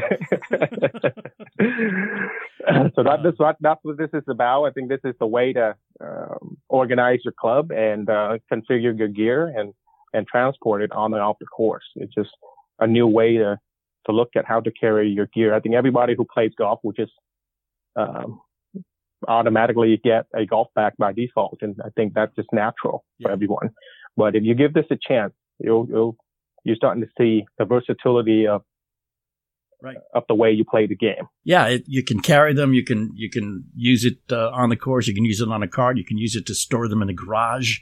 F: that, that's what that's what this is about. I think this is the way to um, organize your club and uh, configure your gear and and transport it on and off the course. It's just a new way to to look at how to carry your gear. I think everybody who plays golf will just um, automatically get a golf bag by default, and I think that's just natural
C: Yeah.
F: for everyone. But if you give this a chance, you'll you'll you're starting to see the versatility of
C: Right.
F: of the way you play the game.
C: Yeah, it, you can carry them. You can you can use it uh, on the course. You can use it on a cart. You can use it to store them in the garage.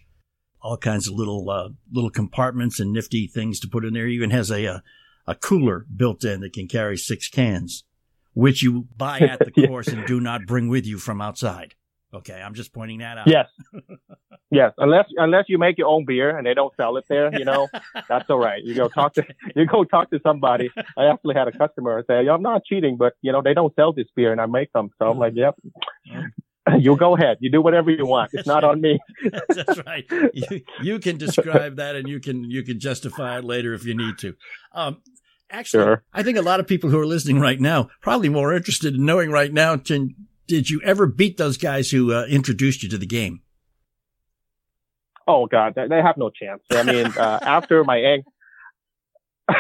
C: All kinds of little uh, little compartments and nifty things to put in there. It even has a, a a cooler built in that can carry six cans, which you buy at the
F: Yeah.
C: course and do not bring with you from outside. Okay, I'm just pointing that out.
F: Yes. yes. Unless unless you make your own beer and they don't sell it there, you know, that's all right. You go talk to you go talk to somebody. I actually had a customer say, I'm not cheating, but you know, they don't sell this beer and I make them. So I'm like, Yep. You go ahead. You do whatever you want. It's not on me.
C: That's right. You, you can describe that, and you can you can justify it later if you need to. Um, actually,
F: Sure.
C: I think a lot of people who are listening right now probably more interested in knowing right now. Can, did you ever beat those guys who uh, introduced you to the game?
F: Oh God, they, have no chance. I mean, uh, after my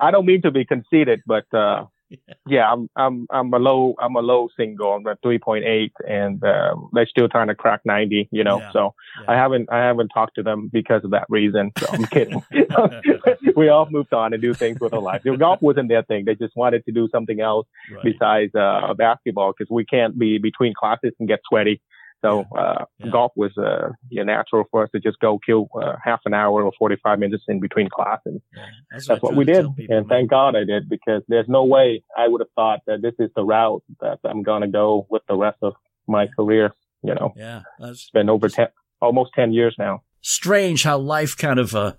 F: I don't mean to be conceited, but uh, yeah, I'm I'm I'm a low I'm a low single. I'm at 3.8, and um, they're still trying to crack 90. You know,
C: Yeah.
F: so
C: Yeah.
F: I haven't I haven't talked to them because of that reason. So I'm kidding. we all moved on and do things with our life. The golf wasn't their thing. They just wanted to do something else
C: Right.
F: besides uh, basketball because we can't be between classes and get sweaty. So uh,
C: Yeah.
F: golf was uh, yeah, natural for us to just go kill uh, half an hour or 45 minutes in between classes.
C: Yeah.
F: That's
C: I
F: what
C: try
F: we did.
C: people,
F: and
C: man.
F: thank God I did because there's no way I would have thought that this is the route that I'm going to go with the rest of my career. You know,
C: Yeah, that's
F: it's been over 10, almost 10 years now.
C: strange how life kind of uh,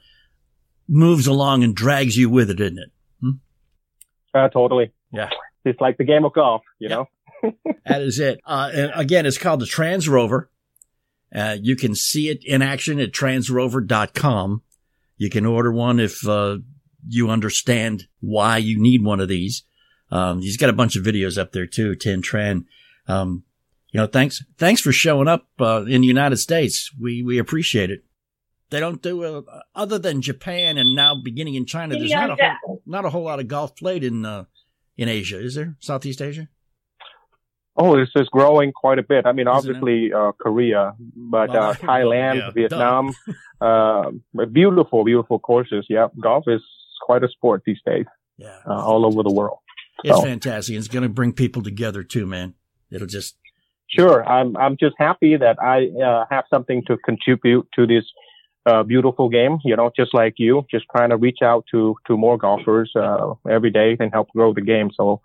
C: moves along and drags you with it, isn't it?
F: Uh, totally.
C: Yeah.
F: It's like the game of golf, you
C: Yeah.
F: know?
C: That is it. Uh, and again, it's called the Trans Rover. Uh, you can see it in action at transrover.com. You can order one if uh, you understand why you need one of these. Um, he's got a bunch of videos up there too, Tin Tran. Um, you know, thanks, thanks for showing up uh, in the United States. We we appreciate it. They don't do uh, other than Japan and now beginning in China. There's not a whole, not a whole lot of golf played in uh, in Asia, is there? Southeast Asia.
F: Oh, this is growing quite a bit. I mean,
C: Isn't
F: obviously, uh, Korea, but, uh, Thailand,
C: yeah,
F: Vietnam, uh, beautiful, beautiful courses. Yeah. Golf is quite a sport these days,
C: Yeah,
F: uh, all over the world.
C: It's
F: So-
C: fantastic. It's going to bring people together too, man. It'll just
F: Sure. I'm, I'm just happy that I, uh, have something to contribute to this, uh, beautiful game, you know, just like you, just trying to reach out to, to more golfers, uh, every day and help grow the game. So,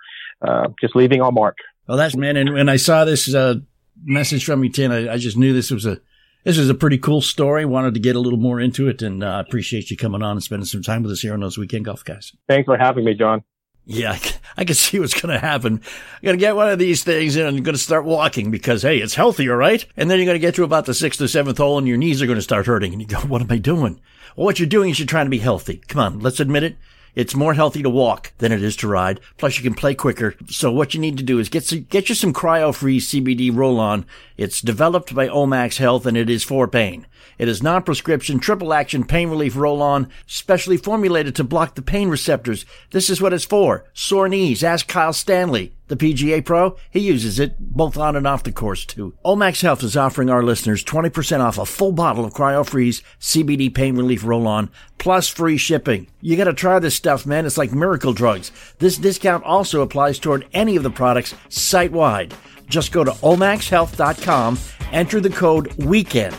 F: uh, just leaving our mark.
C: Well, that's man. And when I saw this uh, message from you, Tin, I, I just knew this was a this was a pretty cool story. Wanted to get a little more into it, and uh, I appreciate you coming on and spending some time with us here on those weekend golf guys.
F: Thanks for having me, John.
C: Yeah, I can see what's going to happen. You're going to get one of these things and you're going to start walking because, hey, it's healthier, right? And then you're going to get to about the sixth or seventh hole and your knees are going to start hurting. And you go, what am I doing? Well, what you're doing is you're trying to be healthy. Come on, let's admit it. It's more healthy to walk than it is to ride. Plus, you can play quicker. So what you need to do is get some, get you some Cryo Freeze CBD roll-on. It's developed by Omax Health and it is for pain. It is non-prescription, triple action pain relief roll-on, specially formulated to block the pain receptors. This is what it's for. Sore knees. Ask Kyle Stanley, the PGA pro. He uses it both on and off the course too. Omax Health is offering our listeners 20% off a full bottle of CryoFreeze CBD pain relief roll-on plus free shipping. You gotta try this stuff, man. It's like miracle drugs. This discount also applies toward any of the products site-wide. Just go to omaxhealth.com, enter the code WEEKEND.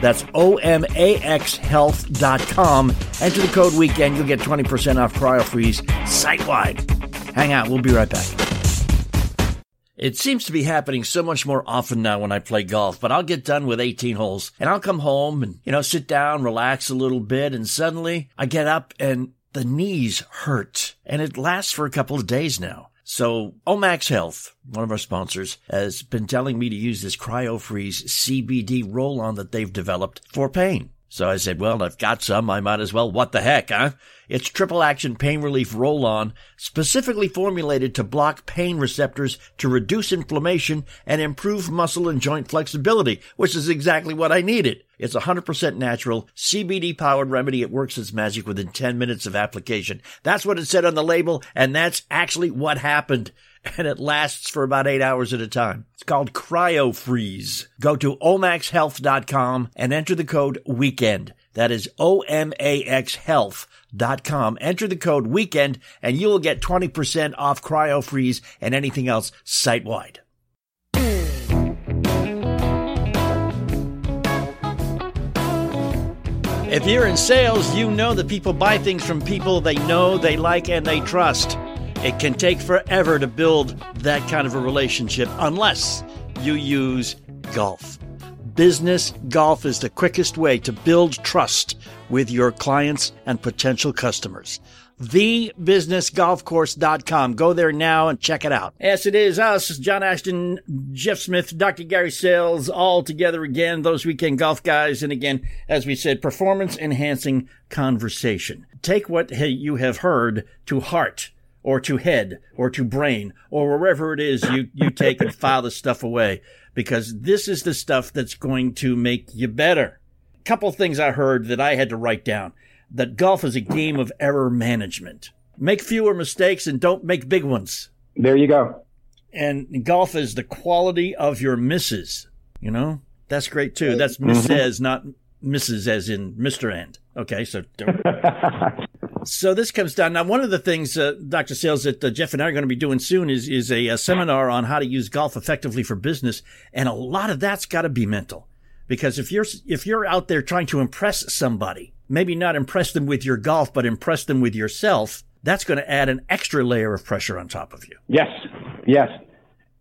C: That's O-M-A-X health.com. Enter the code weekend. You'll get 20% off CryoFreeze site-wide. Hang out. We'll be right back. It seems to be happening so much more often now when I play golf, but I'll get done with 18 holes and I'll come home and, you know, sit down, relax a little bit, and suddenly I get up and the knees hurt and it lasts for a couple of days now. So Omax Health, one of our sponsors, has been telling me to use this CryoFreeze CBD roll-on that they've developed for pain. So I said, well, I've got some. I might as well. What the heck, huh? It's triple action pain relief roll on, specifically formulated to block pain receptors to reduce inflammation and improve muscle and joint flexibility, which is exactly what I needed. It's 100% natural, CBD powered remedy. It works its magic within 10 minutes of application. That's what it said on the label, and that's actually what happened. And it lasts for about eight hours at a time. It's called Cryo Freeze. Go to omaxhealth.com and enter the code WEEKEND. That is O-M-A-X health.com. Enter the code WEEKEND and you will get 20% off Cryo Freeze and anything else site wide. If you're in sales, you know that people buy things from people they know, they like, and they trust. It can take forever to build that kind of a relationship unless you use golf. Business golf is the quickest way to build trust with your clients and potential customers thebusinessgolfcourse.com. Go there now and check it out. Yes, it is us, John Ashton, Jeff Smith, Dr. Gary Sailles, all together again, those weekend golf guys. And again, as we said, performance enhancing conversation. Take what you have heard to heart or to head or to brain or wherever it is you, you take and file the stuff away because this is the stuff that's going to make you better. A couple things I heard that I had to write down that golf is a game of error management. Make fewer mistakes and don't make big ones.
E: There you go.
C: And golf is the quality of your misses. You know, that's great too. That's mm-hmm. misses, not misses as in Mr. And. Okay, so so this comes down now. One of the things, uh, Dr. Sailles, that uh, Jeff and I are going to be doing soon is is a, a seminar on how to use golf effectively for business, and a lot of that's got to be mental, because if you're if you're out there trying to impress somebody, maybe not impress them with your golf, but impress them with yourself, that's going to add an extra layer of pressure on top of you.
E: Yes, yes.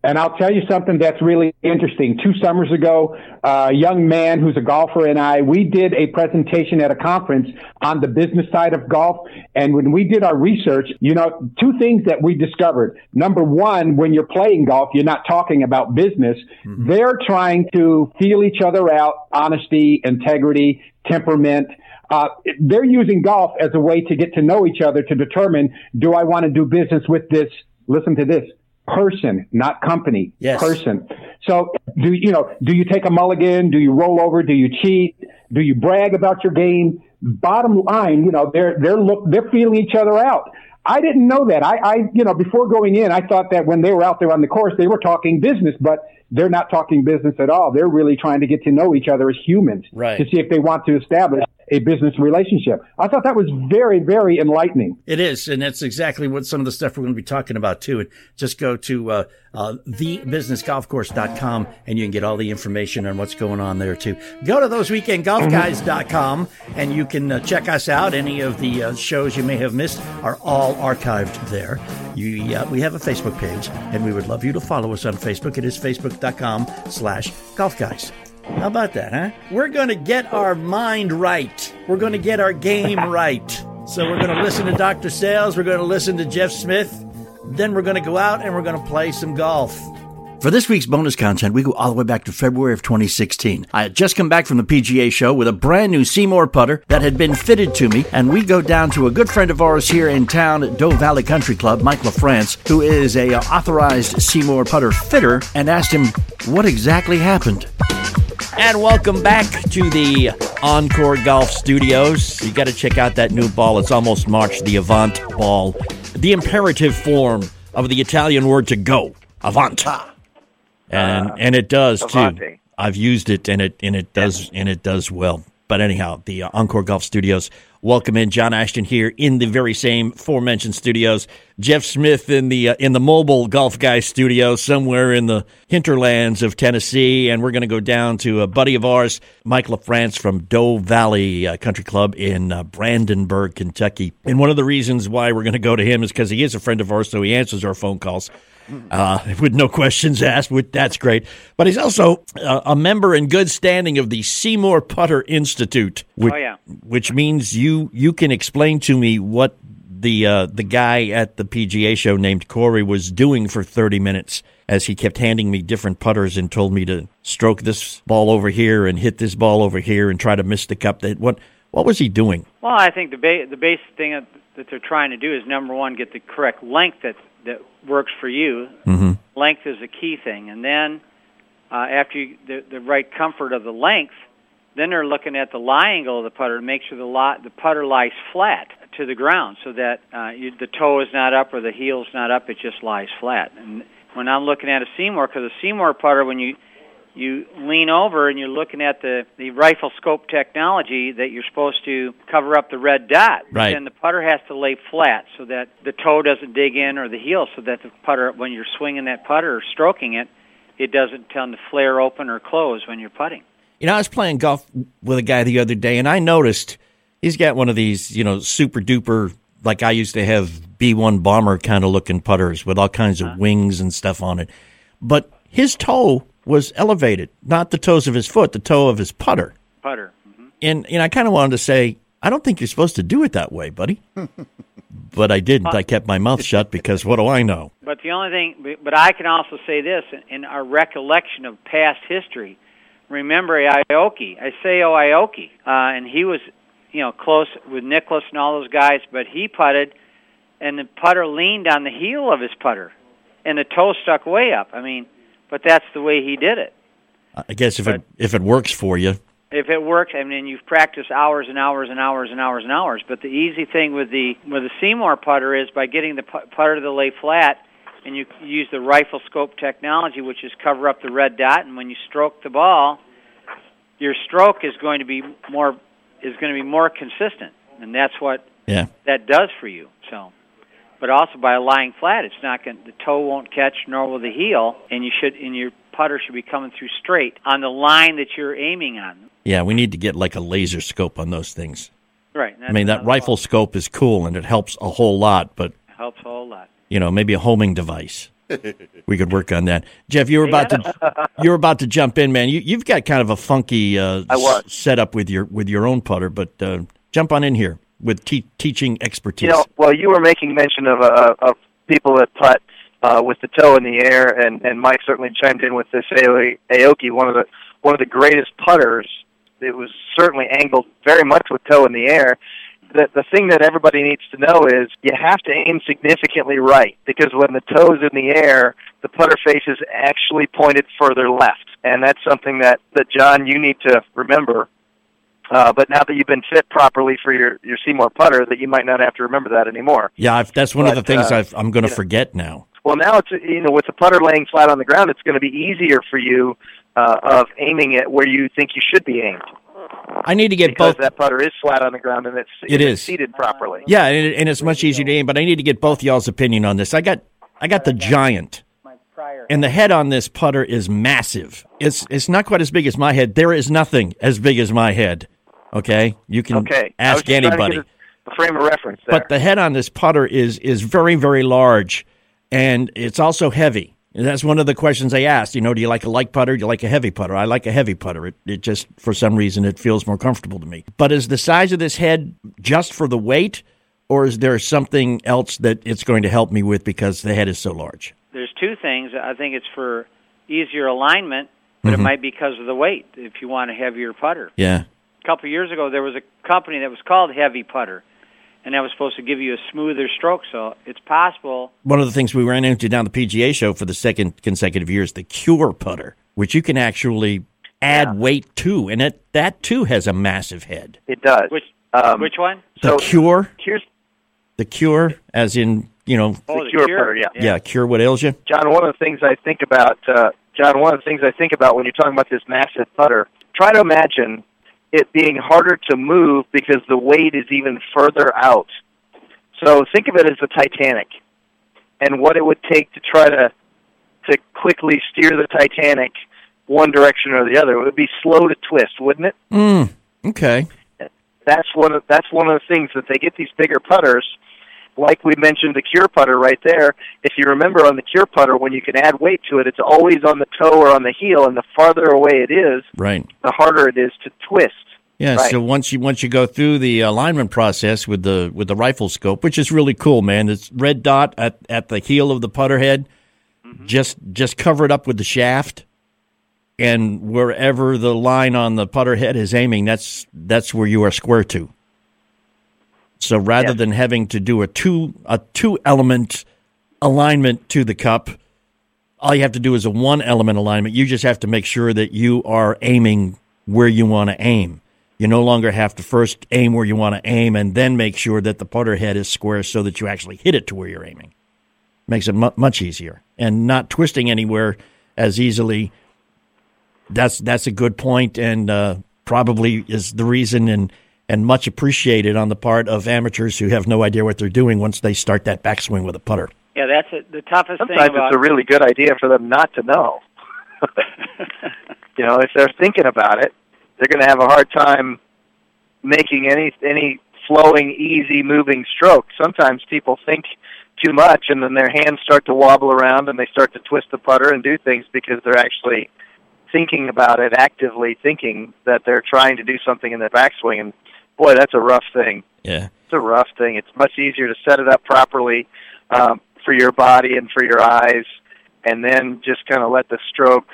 E: And I'll tell you something that's really interesting. Two summers ago, a young man who's a golfer and I, we did a presentation at a conference on the business side of golf. And when we did our research, you know, two things that we discovered. Number one, when you're playing golf, you're not talking about business. Mm-hmm. They're trying to feel each other out, honesty, integrity, temperament, uh, they're using golf as a way to get to know each other to determine, do I want to do business with this? Listen to this person, not company.
C: Yes.
E: Person. So do you know, do you take a mulligan? Do you roll over? Do you cheat? Do you brag about your game? Bottom line, you know, they're, they're look, they're feeling each other out. I didn't know that. I, I, you know, before going in, I thought that when they were out there on the course, they were talking business, but they're not talking business at all. They're really trying to get to know each other as humans
C: right.
E: to see if they want to establish a business relationship. I thought that was very, very enlightening.
C: It is, and that's exactly what some of the stuff we're going to be talking about too. And just go to uh, uh, thebusinessgolfcourse.com and you can get all the information on what's going on there too. Go to thoseweekendgolfguys.com and you can uh, check us out. Any of the uh, shows you may have missed are all archived there. You, uh, we have a Facebook page, and we would love you to follow us on Facebook. It is facebook.com slash golfguys. How about that, huh? We're going to get our mind right. We're going to get our game right. So we're going to listen to Dr. Sailles. We're going to listen to Jeff Smith. Then we're going to go out and we're going to play some golf. For this week's bonus content, we go all the way back to February of 2016. I had just come back from the PGA show with a brand new SeeMore putter that had been fitted to me, and we go down to a good friend of ours here in town, at Doe Valley Country Club, Mike LaFrance, who is a uh, authorized SeeMore putter fitter, and asked him what exactly happened. And welcome back to the Encore Golf Studios. You got to check out that new ball. It's almost March, the Avant ball, the imperative form of the Italian word to go, avanta. And uh, and it does too. I've used it and it and it does and it does well. But anyhow, the Encore Golf Studios welcome in John Ashton here in the very same aforementioned studios. Jeff Smith in the uh, in the mobile golf guy studio somewhere in the hinterlands of Tennessee, and we're going to go down to a buddy of ours, Mike LaFrance from Doe Valley uh, Country Club in uh, Brandenburg, Kentucky. And one of the reasons why we're going to go to him is because he is a friend of ours, so he answers our phone calls uh, with no questions asked. Which, that's great. But he's also uh, a member in good standing of the SeeMore Putter Institute. Which,
G: oh yeah.
C: Which means you you can explain to me what the uh, the guy at the PGA show named Corey was doing for 30 minutes as he kept handing me different putters and told me to stroke this ball over here and hit this ball over here and try to miss the cup. That what what was he doing?
G: Well, I think the ba- the basic thing that, that they're trying to do is number one, get the correct length that that works for you.
C: Mm-hmm.
G: Length is a key thing, and then uh, after you, the the right comfort of the length, then they're looking at the lie angle of the putter to make sure the lot the putter lies flat to the ground, so that uh, you, the toe is not up or the heel is not up; it just lies flat. And when I'm looking at a SeeMore, because a SeeMore putter, when you you lean over and you're looking at the the rifle scope technology that you're supposed to cover up the red dot.
C: Right.
G: And the putter has to lay flat so that the toe doesn't dig in or the heel, so that the putter, when you're swinging that putter or stroking it, it doesn't tend to flare open or close when you're putting.
C: You know, I was playing golf with a guy the other day, and I noticed he's got one of these, you know, super duper, like I used to have B 1 bomber kind of looking putters with all kinds of uh-huh. wings and stuff on it. But his toe was elevated, not the toes of his foot, the toe of his putter.
G: Putter. hmm
C: And, and I kind of wanted to say, I don't think you're supposed to do it that way, buddy. but I didn't. I kept my mouth shut because what do I know?
G: But the only thing, but- I can also say this in our recollection of past history. Remember Aoki, Isao Aoki, uh, and he was, you know, close with Nicklaus and all those guys, but he putted, and the putter leaned on the heel of his putter, and the toe stuck way up. I mean, but that's the way he did it.
C: I guess if it if it works for you,
G: If it works, I mean, you've practiced hours and hours and hours and hours and hours. But the easy thing with the with the SeeMore putter is by getting the putter to lay flat, and you use the rifle scope technology, which is cover up the red dot, and when you stroke the ball, your stroke is going to be more is going to be more consistent, and that's what
C: yeah.
G: that does for you. So, but also by lying flat, it's not going the toe won't catch, nor will the heel, and you should and your putter should be coming through straight on the line that you're aiming on.
C: Yeah, we need to get like a laser scope on those things.
G: Right.
C: I mean, that rifle scope is cool and it helps a whole lot, but
G: helps a whole lot.
C: you know, maybe a homing device. we could work on that. Jeff, you were about to you were about to jump in, man. You you've got kind of a funky uh,
D: I was.
C: s- setup with your with your own putter, but uh, jump on in here with te- teaching expertise.
D: You know, well, you were making mention of uh, of people that putt uh, with the toe in the air, and and Mike certainly chimed in with this Ao- Aoki, one of the one of the greatest putters. It was certainly angled very much with toe in the air. The the thing that everybody needs to know is you have to aim significantly right because when the toe's in the air, the putter face is actually pointed further left, and that's something that that John you need to remember uh, but now that you've been fit properly for your your SeeMore putter, that you might not have to remember that anymore.
C: yeah, I've, that's one of the things
D: uh,
C: I've, I'm going to forget now.
D: Well, now it's you know with the putter laying flat on the ground, it's going to be easier for you uh, of aiming it where you think you should be aimed
C: I need to get
D: because
C: both.
D: that putter is flat on the ground and it's
C: It
D: it's seated properly.
C: Yeah, and, it, and it's much easier to aim, but I need to get both y'all's opinion on this. I got I got the giant. And the head on this putter is massive. It's it's not quite as big as my head. There is nothing as big as my head. Okay, you can
D: Okay.
C: Ask
D: just trying to
C: anybody.
D: get a, a frame of reference there.
C: But the head on this putter is is very very large, and it's also heavy. And that's one of the questions they asked. You know, do you like a light putter? Do you like a heavy putter? I like a heavy putter. It, it just for some reason it feels more comfortable to me. But is the size of this head just for the weight, or is there something else that it's going to help me with because the head is so large?
G: There's two things. I think it's for easier alignment, but it mm-hmm. might be because of the weight. If you want a heavier putter,
C: Yeah.
G: A couple of years ago there was a company that was called Heavy Putter, and that was supposed to give you a smoother stroke. So it's possible.
C: One of the things we ran into down the PGA show for the second consecutive year is the Cure putter, which you can actually add weight to, and it, that too has a massive head.
D: it does.
G: Which
D: Um,
G: which one?
C: The
D: So-
C: Cure,
D: Here's
C: the Cure, as in you know,
G: Oh,
D: the Cure
G: Cure.
D: putter, yeah.
C: yeah, cure what ails you.
D: John, one of the things I think about, uh, John, one of the things I think about when you're talking about this massive putter, try to imagine it being harder to move because the weight is even further out. So think of it as the Titanic and what it would take to try to to quickly steer the Titanic one direction or the other. It would be slow to twist, wouldn't it?
C: Mm, okay.
D: that's one of that's one of the things that they get these bigger putters like we mentioned the cure putter right there if you remember on the cure putter when you can add weight to it it's always on the toe or on the heel and the farther away it is
C: Right.
D: the harder it is to twist
C: Yeah,
H: Right.
C: so once you once you go through the alignment process with the with the rifle scope, which is really cool, man. It's red dot at, at the heel of the putter head. Mm-hmm. Just just cover it up with the shaft, and wherever the line on the putter head is aiming, that's that's where you are square to. So rather
H: Yes.
C: than having to do a two a two element alignment to the cup, all you have to do is a one element alignment. You just have to make sure that you are aiming where you want to aim. You no longer have to first aim where you want to aim and then make sure that the putter head is square so that you actually hit it to where you're aiming. Makes it mu- much easier and not twisting anywhere as easily. That's that's a good point and uh, probably is the reason and and much appreciated on the part of amateurs who have no idea what they're doing once they start that backswing with a putter.
G: Yeah, that's it. The toughest thing
H: Sometimes it's a really good idea for them not to know. you know, if they're thinking about it, they're going to have a hard time making any any flowing, easy moving stroke. Sometimes people think too much, and then their hands start to wobble around, and they start to twist the putter and do things because they're actually thinking about it, actively thinking that they're trying to do something in their backswing. And boy, that's a rough thing.
C: Yeah.
H: It's a rough thing. It's much easier to set it up properly um, for your body and for your eyes, and then just kind of let the stroke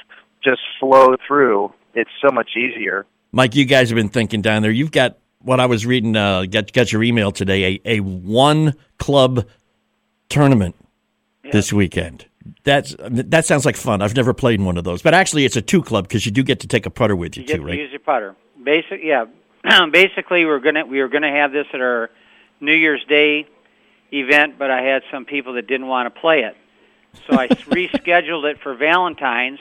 H: just flow through. It's so much easier.
C: Mike, you guys have been thinking down there. You've got what I was reading. Uh, got got your email today. A a one club tournament this weekend. That's that sounds like fun. I've never played in one of those, but actually, it's a two club because you do get to take a putter with you,
G: you get
C: too,
G: to
C: right?
G: use your putter. Basic, yeah. Um, basically, we're gonna we were gonna have this at our New Year's Day event, but I had some people that didn't want to play it, so I rescheduled it for Valentine's,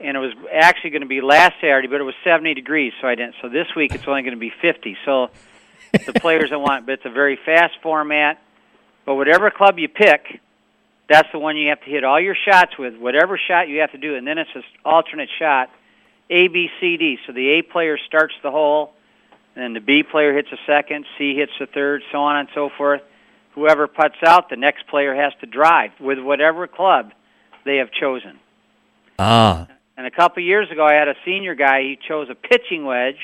G: and it was actually going to be last Saturday, but it was 70 degrees, so I didn't. So this week it's only going to be 50. So the players that want, but it's a very fast format. But whatever club you pick, that's the one you have to hit all your shots with. Whatever shot you have to do, and then it's an alternate shot. A, B, C, D. So the A player starts the hole, and then the B player hits a second, C hits the third, so on and so forth. Whoever puts out, the next player has to drive with whatever club they have chosen.
C: Ah,
G: And a couple of years ago, I had a senior guy. He chose a pitching wedge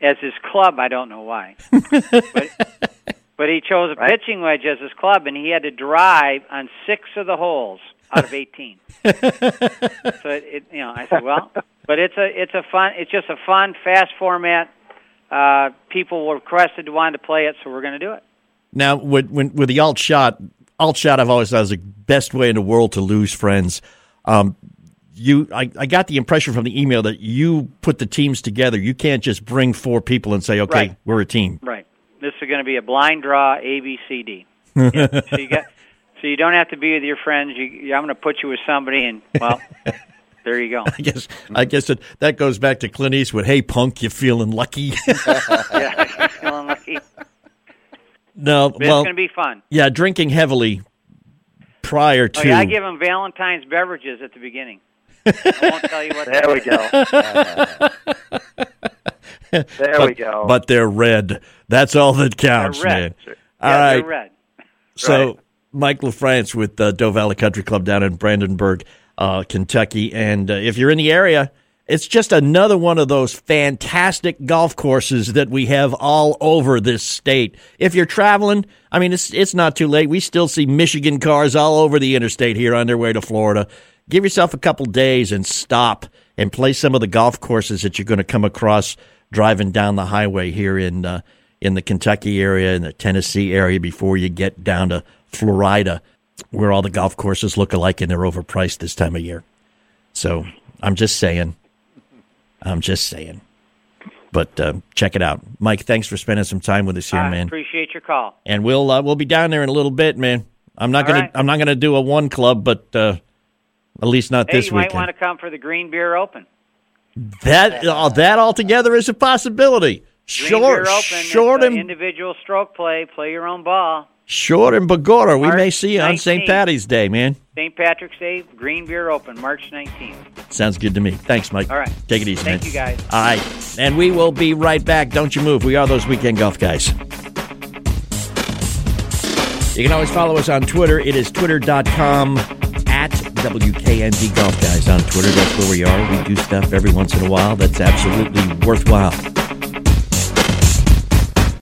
G: as his club. I don't know why, but, but he chose a pitching wedge as his club, and he had to drive on six of the holes out of eighteen. so it, it, you know, I said, well, but it's a it's a fun. It's just a fun, fast format. Uh, people were requested to want to play it, so we're going to do it.
C: now with when, with the alt shot, alt shot, I've always thought is the best way in the world to lose friends. Um, you, I, I got the impression from the email that you put the teams together. You can't just bring four people and say, "Okay,
G: Right.
C: we're a team."
G: Right. This is going to be a blind draw A B C D. Yeah. so you got so you don't have to be with your friends. You- I'm going to put you with somebody, and well, there you go.
C: I guess I guess that that goes back to Clint Eastwood. Hey, punk, you feeling lucky?
G: yeah, feeling lucky.
C: no,
G: But it's going to be fun.
C: yeah, drinking heavily prior to.
G: Oh yeah, I give them Valentine's beverages at the beginning. I won't tell you what.
H: There we
G: are.
H: go. there
C: but,
H: we go.
C: But they're red. That's all that counts,
G: red.
C: man.
G: Yeah,
C: All
G: they're red.
C: So,
H: Right.
C: Mike LaFrance with uh, Doe Valley Country Club down in Brandenburg, uh, Kentucky. And uh, if you're in the area, it's just another one of those fantastic golf courses that we have all over this state. If you're traveling, I mean, it's it's not too late. We still see Michigan cars all over the interstate here on their way to Florida. Give yourself a couple days and stop and play some of the golf courses that you're going to come across driving down the highway here in uh, in the Kentucky area and the Tennessee area before you get down to Florida, where all the golf courses look alike and they're overpriced this time of year. So I'm just saying. I'm just saying. But uh, check it out, Mike. Thanks for spending some time with us here,
G: I
C: man.
G: appreciate your call.
C: And we'll uh, we'll be down there in a little bit, man. I'm not
G: All
C: gonna
G: right.
C: I'm not gonna do a one club, but uh, at least not
G: Hey,
C: this
G: you might want to come for the Green Beer Open.
C: That uh, that altogether is a possibility.
G: Green
C: Short,
G: Beer Open.
C: short and
G: individual stroke play. Play your own ball.
C: Short and Bagora. We
G: March
C: may see you on St.
G: 19th.
C: Patty's Day, man.
G: St. Patrick's Day, Green Beer Open, March 19th.
C: Sounds good to me. Thanks, Mike.
G: All right.
C: Take it easy,
G: Thank
C: man.
G: you, guys.
C: All right. And we will be right back. Don't you move. We are those weekend golf guys. You can always follow us on Twitter. It is twitter.com at WKND Golf Guys on Twitter. That's where we are. We do stuff every once in a while that's absolutely worthwhile.